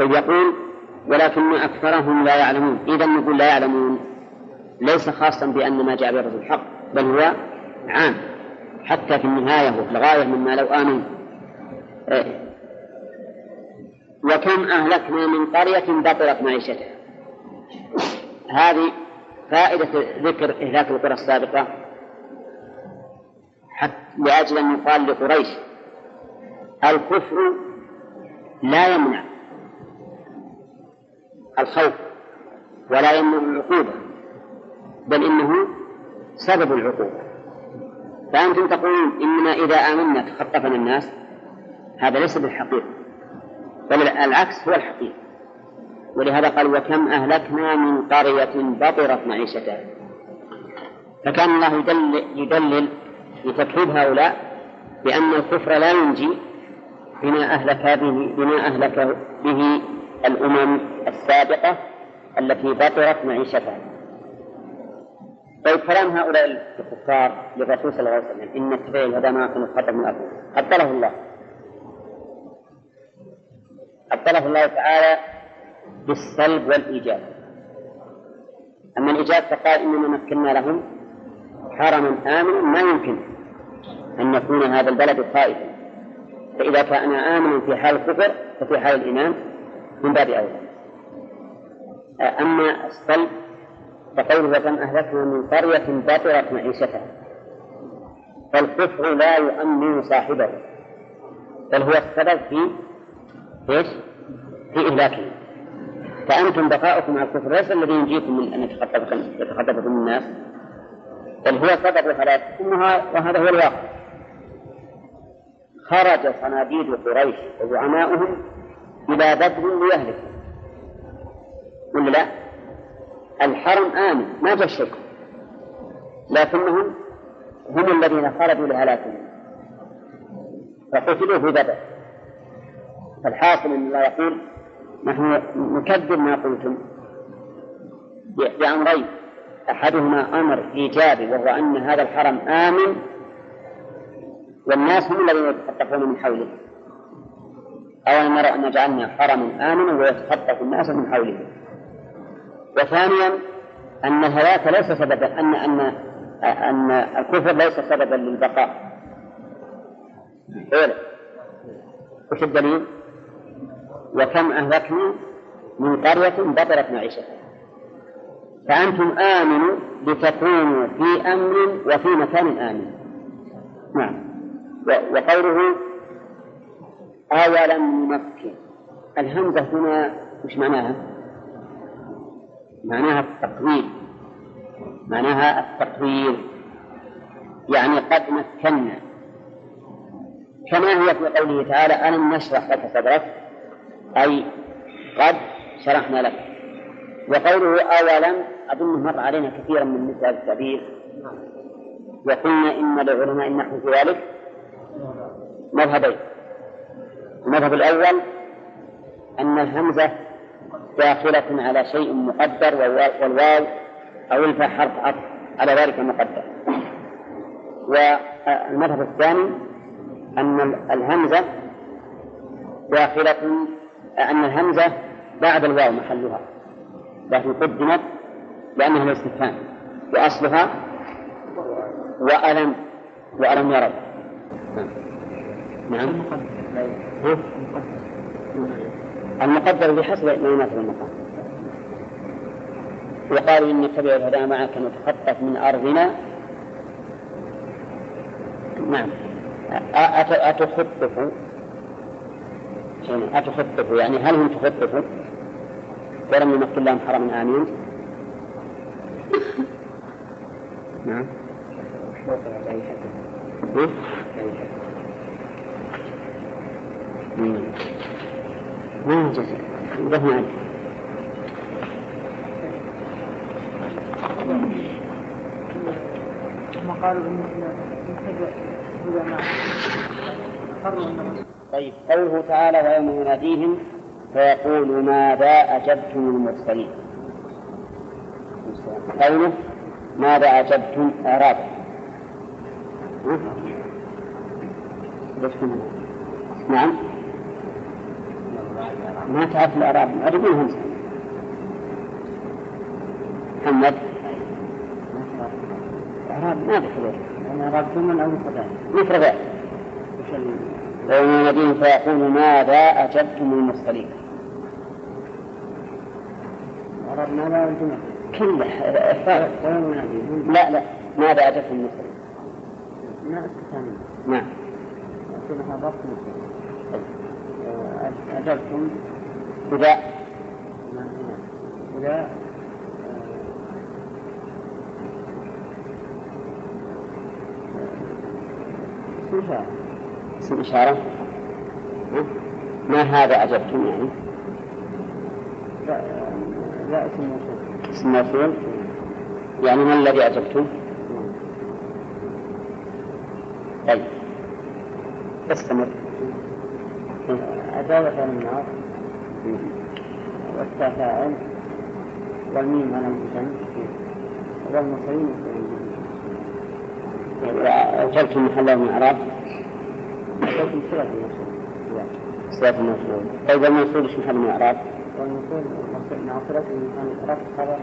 إذ يقول ولكن أكثرهم لا يعلمون. إذا نقول لا يعلمون. ليس خاصا بأن ما جاء به الحق بل هو عام. حتى في النهاية وفي الغاية مما لو آمن إيه. وكم أهلكنا من قرية بطلت معيشتها. هذه فائدة ذكر إهلاك القرى السابقة. حتى لأجل أن يقال لقريش الكفر لا يمنع الخوف ولا يمنع العقوبة بل إنه سبب العقوبة. فأنتم تقولون إننا إذا آمنا تخطفنا الناس هذا ليس بالحقيقة بل العكس هو الحقيقة. ولهذا قال وكم أهلكنا من قرية بطرت معيشتها. فكان الله يدلل, يدلل لتكذيب هؤلاء بأن الكفر لا ينجي بما أهلك به بما أهلك به الأمم السابقة التي بطرت معيشتها. طيب كلام هؤلاء الكفار للرسول صلى الله عليه وسلم. إن اتباع الهدى ما كنت خطب من أرض قبله الله. قبله الله تعالى بالسلب والإيجاب. أما الإيجاب فقال إننا مكنا لهم حرما آمنا ما يمكن. أن يكون هذا البلد خائفا فإذا كان آمنا في حال الكفر ففي حال الإيمان من باب أولى. أما السلب فقوله وكم أهلكنا من قرية بطرت معيشتها فالكفر لا يؤمن صاحبه. بل هو السبب في إيش؟ في إهلاكه. فأنتم بقاؤكم على الكفر ليس الذي ينجيكم من أن يتخطفكم الناس. بل هو سبب هلاككم وهذا هو الواقع. خرج صناديد قريش وزعماؤهم إلى بدر ليهلكوا. ولا لا؟ الحرم آمن ما جاء الشيء لكنهم هم الذين خرجوا لهلاكهم. فقتلوا في بدر. فالحاصل إن الله يقول نحن نكذب ما قلتم. بأمرين أحدهما أمر إيجابي وهو أن هذا الحرم آمن والناس هم الذين يتخطفون من حوله أولا نرى أن جعلنا حرما آمنا ويتخطف الناس من حوله وثانيا أن الهلاك ليس سببا أن أن أن الكفر ليس سببا للبقاء. إيه؟ وش الدليل؟ وكم أهلكنا من قرية بطلت معيشتها. فأنتم آمنوا لتكونوا في أمن وفي مكان آمن. نعم. وقوله أولم نمكن. الهمزة هنا وش معناها؟ معناها التطويل معناها التطويل يعني قد مكنا. كما هي في قوله تعالى ألم نشرح لك صدرك؟ أي قد شرحنا لك. وقوله أولم أظنه مر علينا كثيرا من مثل هذا التعبير. وقلنا إن لعلماء النحو في ذلك. مذهبين. المذهب الأول أن الهمزة داخلة على شيء مقدر والواو أو الفاء حرف عطف على ذلك المقدر والمذهب الثاني أن الهمزة داخلة أن الهمزة بعد الواو محلها. لكن قدمت لأنها الاستفهام وأصلها وألم وألم يروا نعم. المقدر بحسب ما يناسب المقام. وقالوا إن نتبع الهدى معك نتخطف من أرضنا. نعم. أتخطف؟ أتخطفوا يعني هل هم تخطفوا ولم يمكن لهم حرم آمين. نعم. ما دفن ثم قالوا ان طيب قوله تعالى ويوم يناديهم فيقول ماذا أجبتم المرسلين؟ قوله ماذا أجبتم؟ إعراب. نعم. ما تعرف الإعراب أرجو همسة محمد. إعراب ما بحضور إعراب ثم أو مفردان مفردان ويوم يناديهم فيقول ماذا أجبتم المرسلين. إعراب ماذا والجملة كله لا لا. ماذا أجبتم المرسلين؟ ما استفهام نعم. أجبتم إذا إذا اسم إشارة. اسم إشارة؟ ما هذا أجبتم يعني؟ لا لا اسم موصول. اسم موصول؟ يعني ما الذي أجبتم؟ طيب. استمر. فعل النار والتاء فاعل والميم على الجسم. والمصريين محله من إعراب أجبتم صلة الموصول صلة الموصول طيب الموصول إيش محل من إعراب؟ والموصول مع من الإعراب خبر.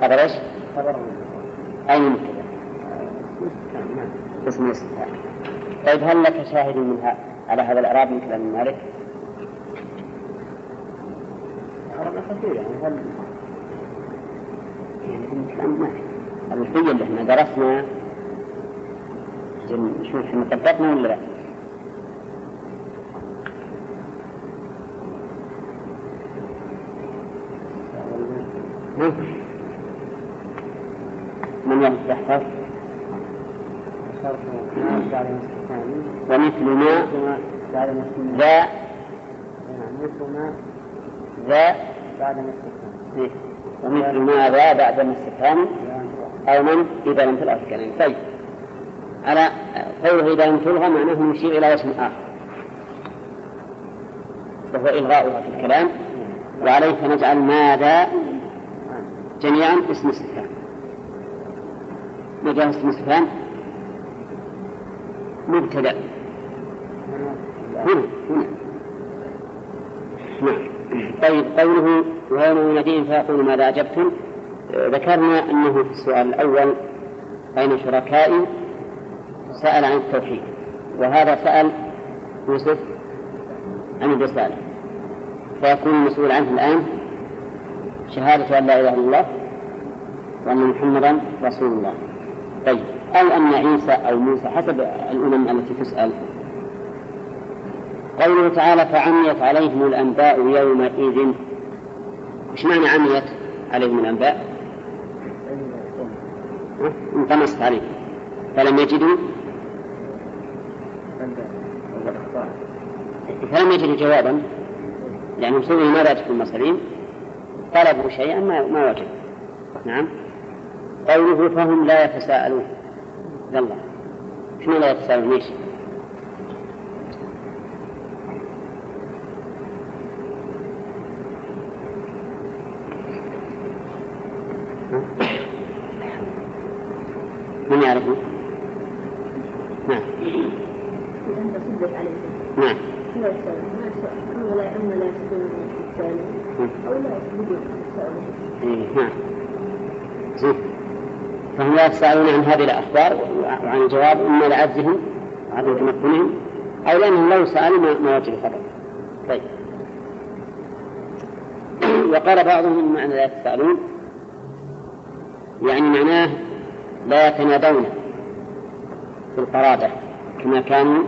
خبر إيش؟ خبر. أين مبتدأ؟ نعم اسم الاستفهام طيب هل لك شاهد منها على هذا الإعراب من كلام مالك؟ كثير يعني هل يعني الوحية اللي إحنا درسنا نشوف إحنا طبقنا ولا لا؟ من الثاني ومثل ما ذا ذا ومثل ما ذا بعد الاستفهام أو من إذا لم تلغى الكلام طيب. على قوله إذا لم تلغى معناه يشير إلى اسم آخر. وهو إلغاؤها في الكلام. وعليه فنجعل ماذا؟ جميعا اسم استفهام ماذا اسم استفهام مبتدأ. هنا هنا. نعم. طيب قوله ويوم يناديهم فيقول ماذا أجبتم؟ ذكرنا أنه في السؤال الأول أين شركائي؟ سأل عن التوحيد. وهذا سأل يوسف عن الرسالة فيكون المسؤول عنه الآن شهادة أن لا إله إلا الله وأن محمدا رسول الله. طيب أو أن عيسى أو موسى حسب الأمم التي تسأل؟ قوله تعالى فعميت عليهم الأنباء يومئذ إيش معنى عميت عليهم الأنباء؟ انطمست عليهم فلم يجدوا؟ فلم يجدوا جوابا. يعني سئلوا ماذا تكون المصريين؟ طلبوا شيئا ما ما وجدوا. نعم. قوله فهم لا يتساءلون. يلا. شنو لا يتساءلون؟ إيش؟ من يعرفه؟ نعم أنت صدق عليهم نعم ما يسأل ما يسأل أما لا أما لا يسألون الثاني أو لا يسألون يسألون إيه، نعم. زين. فهم لا يتساءلون عن هذه الأخبار وعن الجواب إما لعجزهم وعدم تمكنهم أو لأنهم لو سألوا ما, وجدوا خبر. طيب. وقال بعضهم معنى لا يتساءلون يعني معناه لا يتنادون في القرابة كما كانوا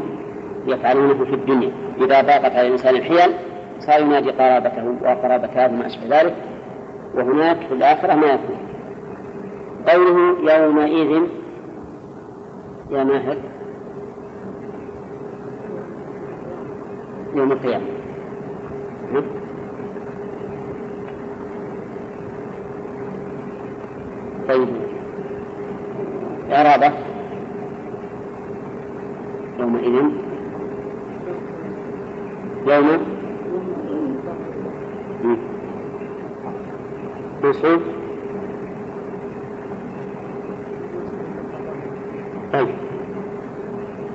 يفعلونه في الدنيا. إذا ضاقت على الإنسان الحيل صار ينادي قرابته وقرابة هذا وما أشبه ذلك وهناك في الآخرة ما يكون. قوله يومئذ يا ماهر يوم القيامة. ها؟ طيب. إعرابة يومئذ. يوم مسعود طيب.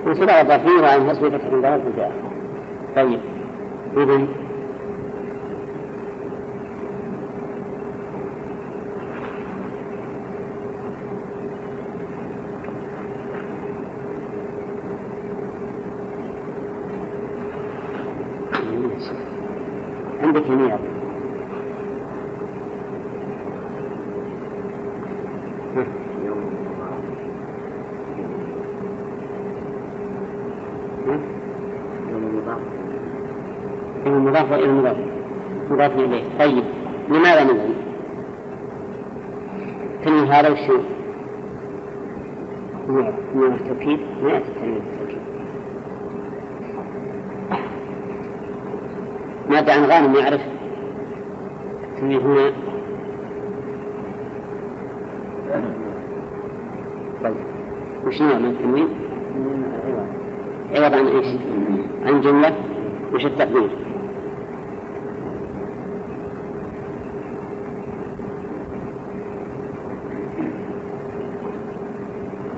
من صدق الضفير عن حسب فتح طيب. إذن مضاف إليه طيب لماذا نزل؟ تنوين هذا وشو؟ نوع التوكيد ما يأتي التنوين التوكيد ماذا عن غانم يعرف التنوين هنا طيب وش نوع من التنوين؟ عوض عن إيش؟ عن جملة وش التقدير؟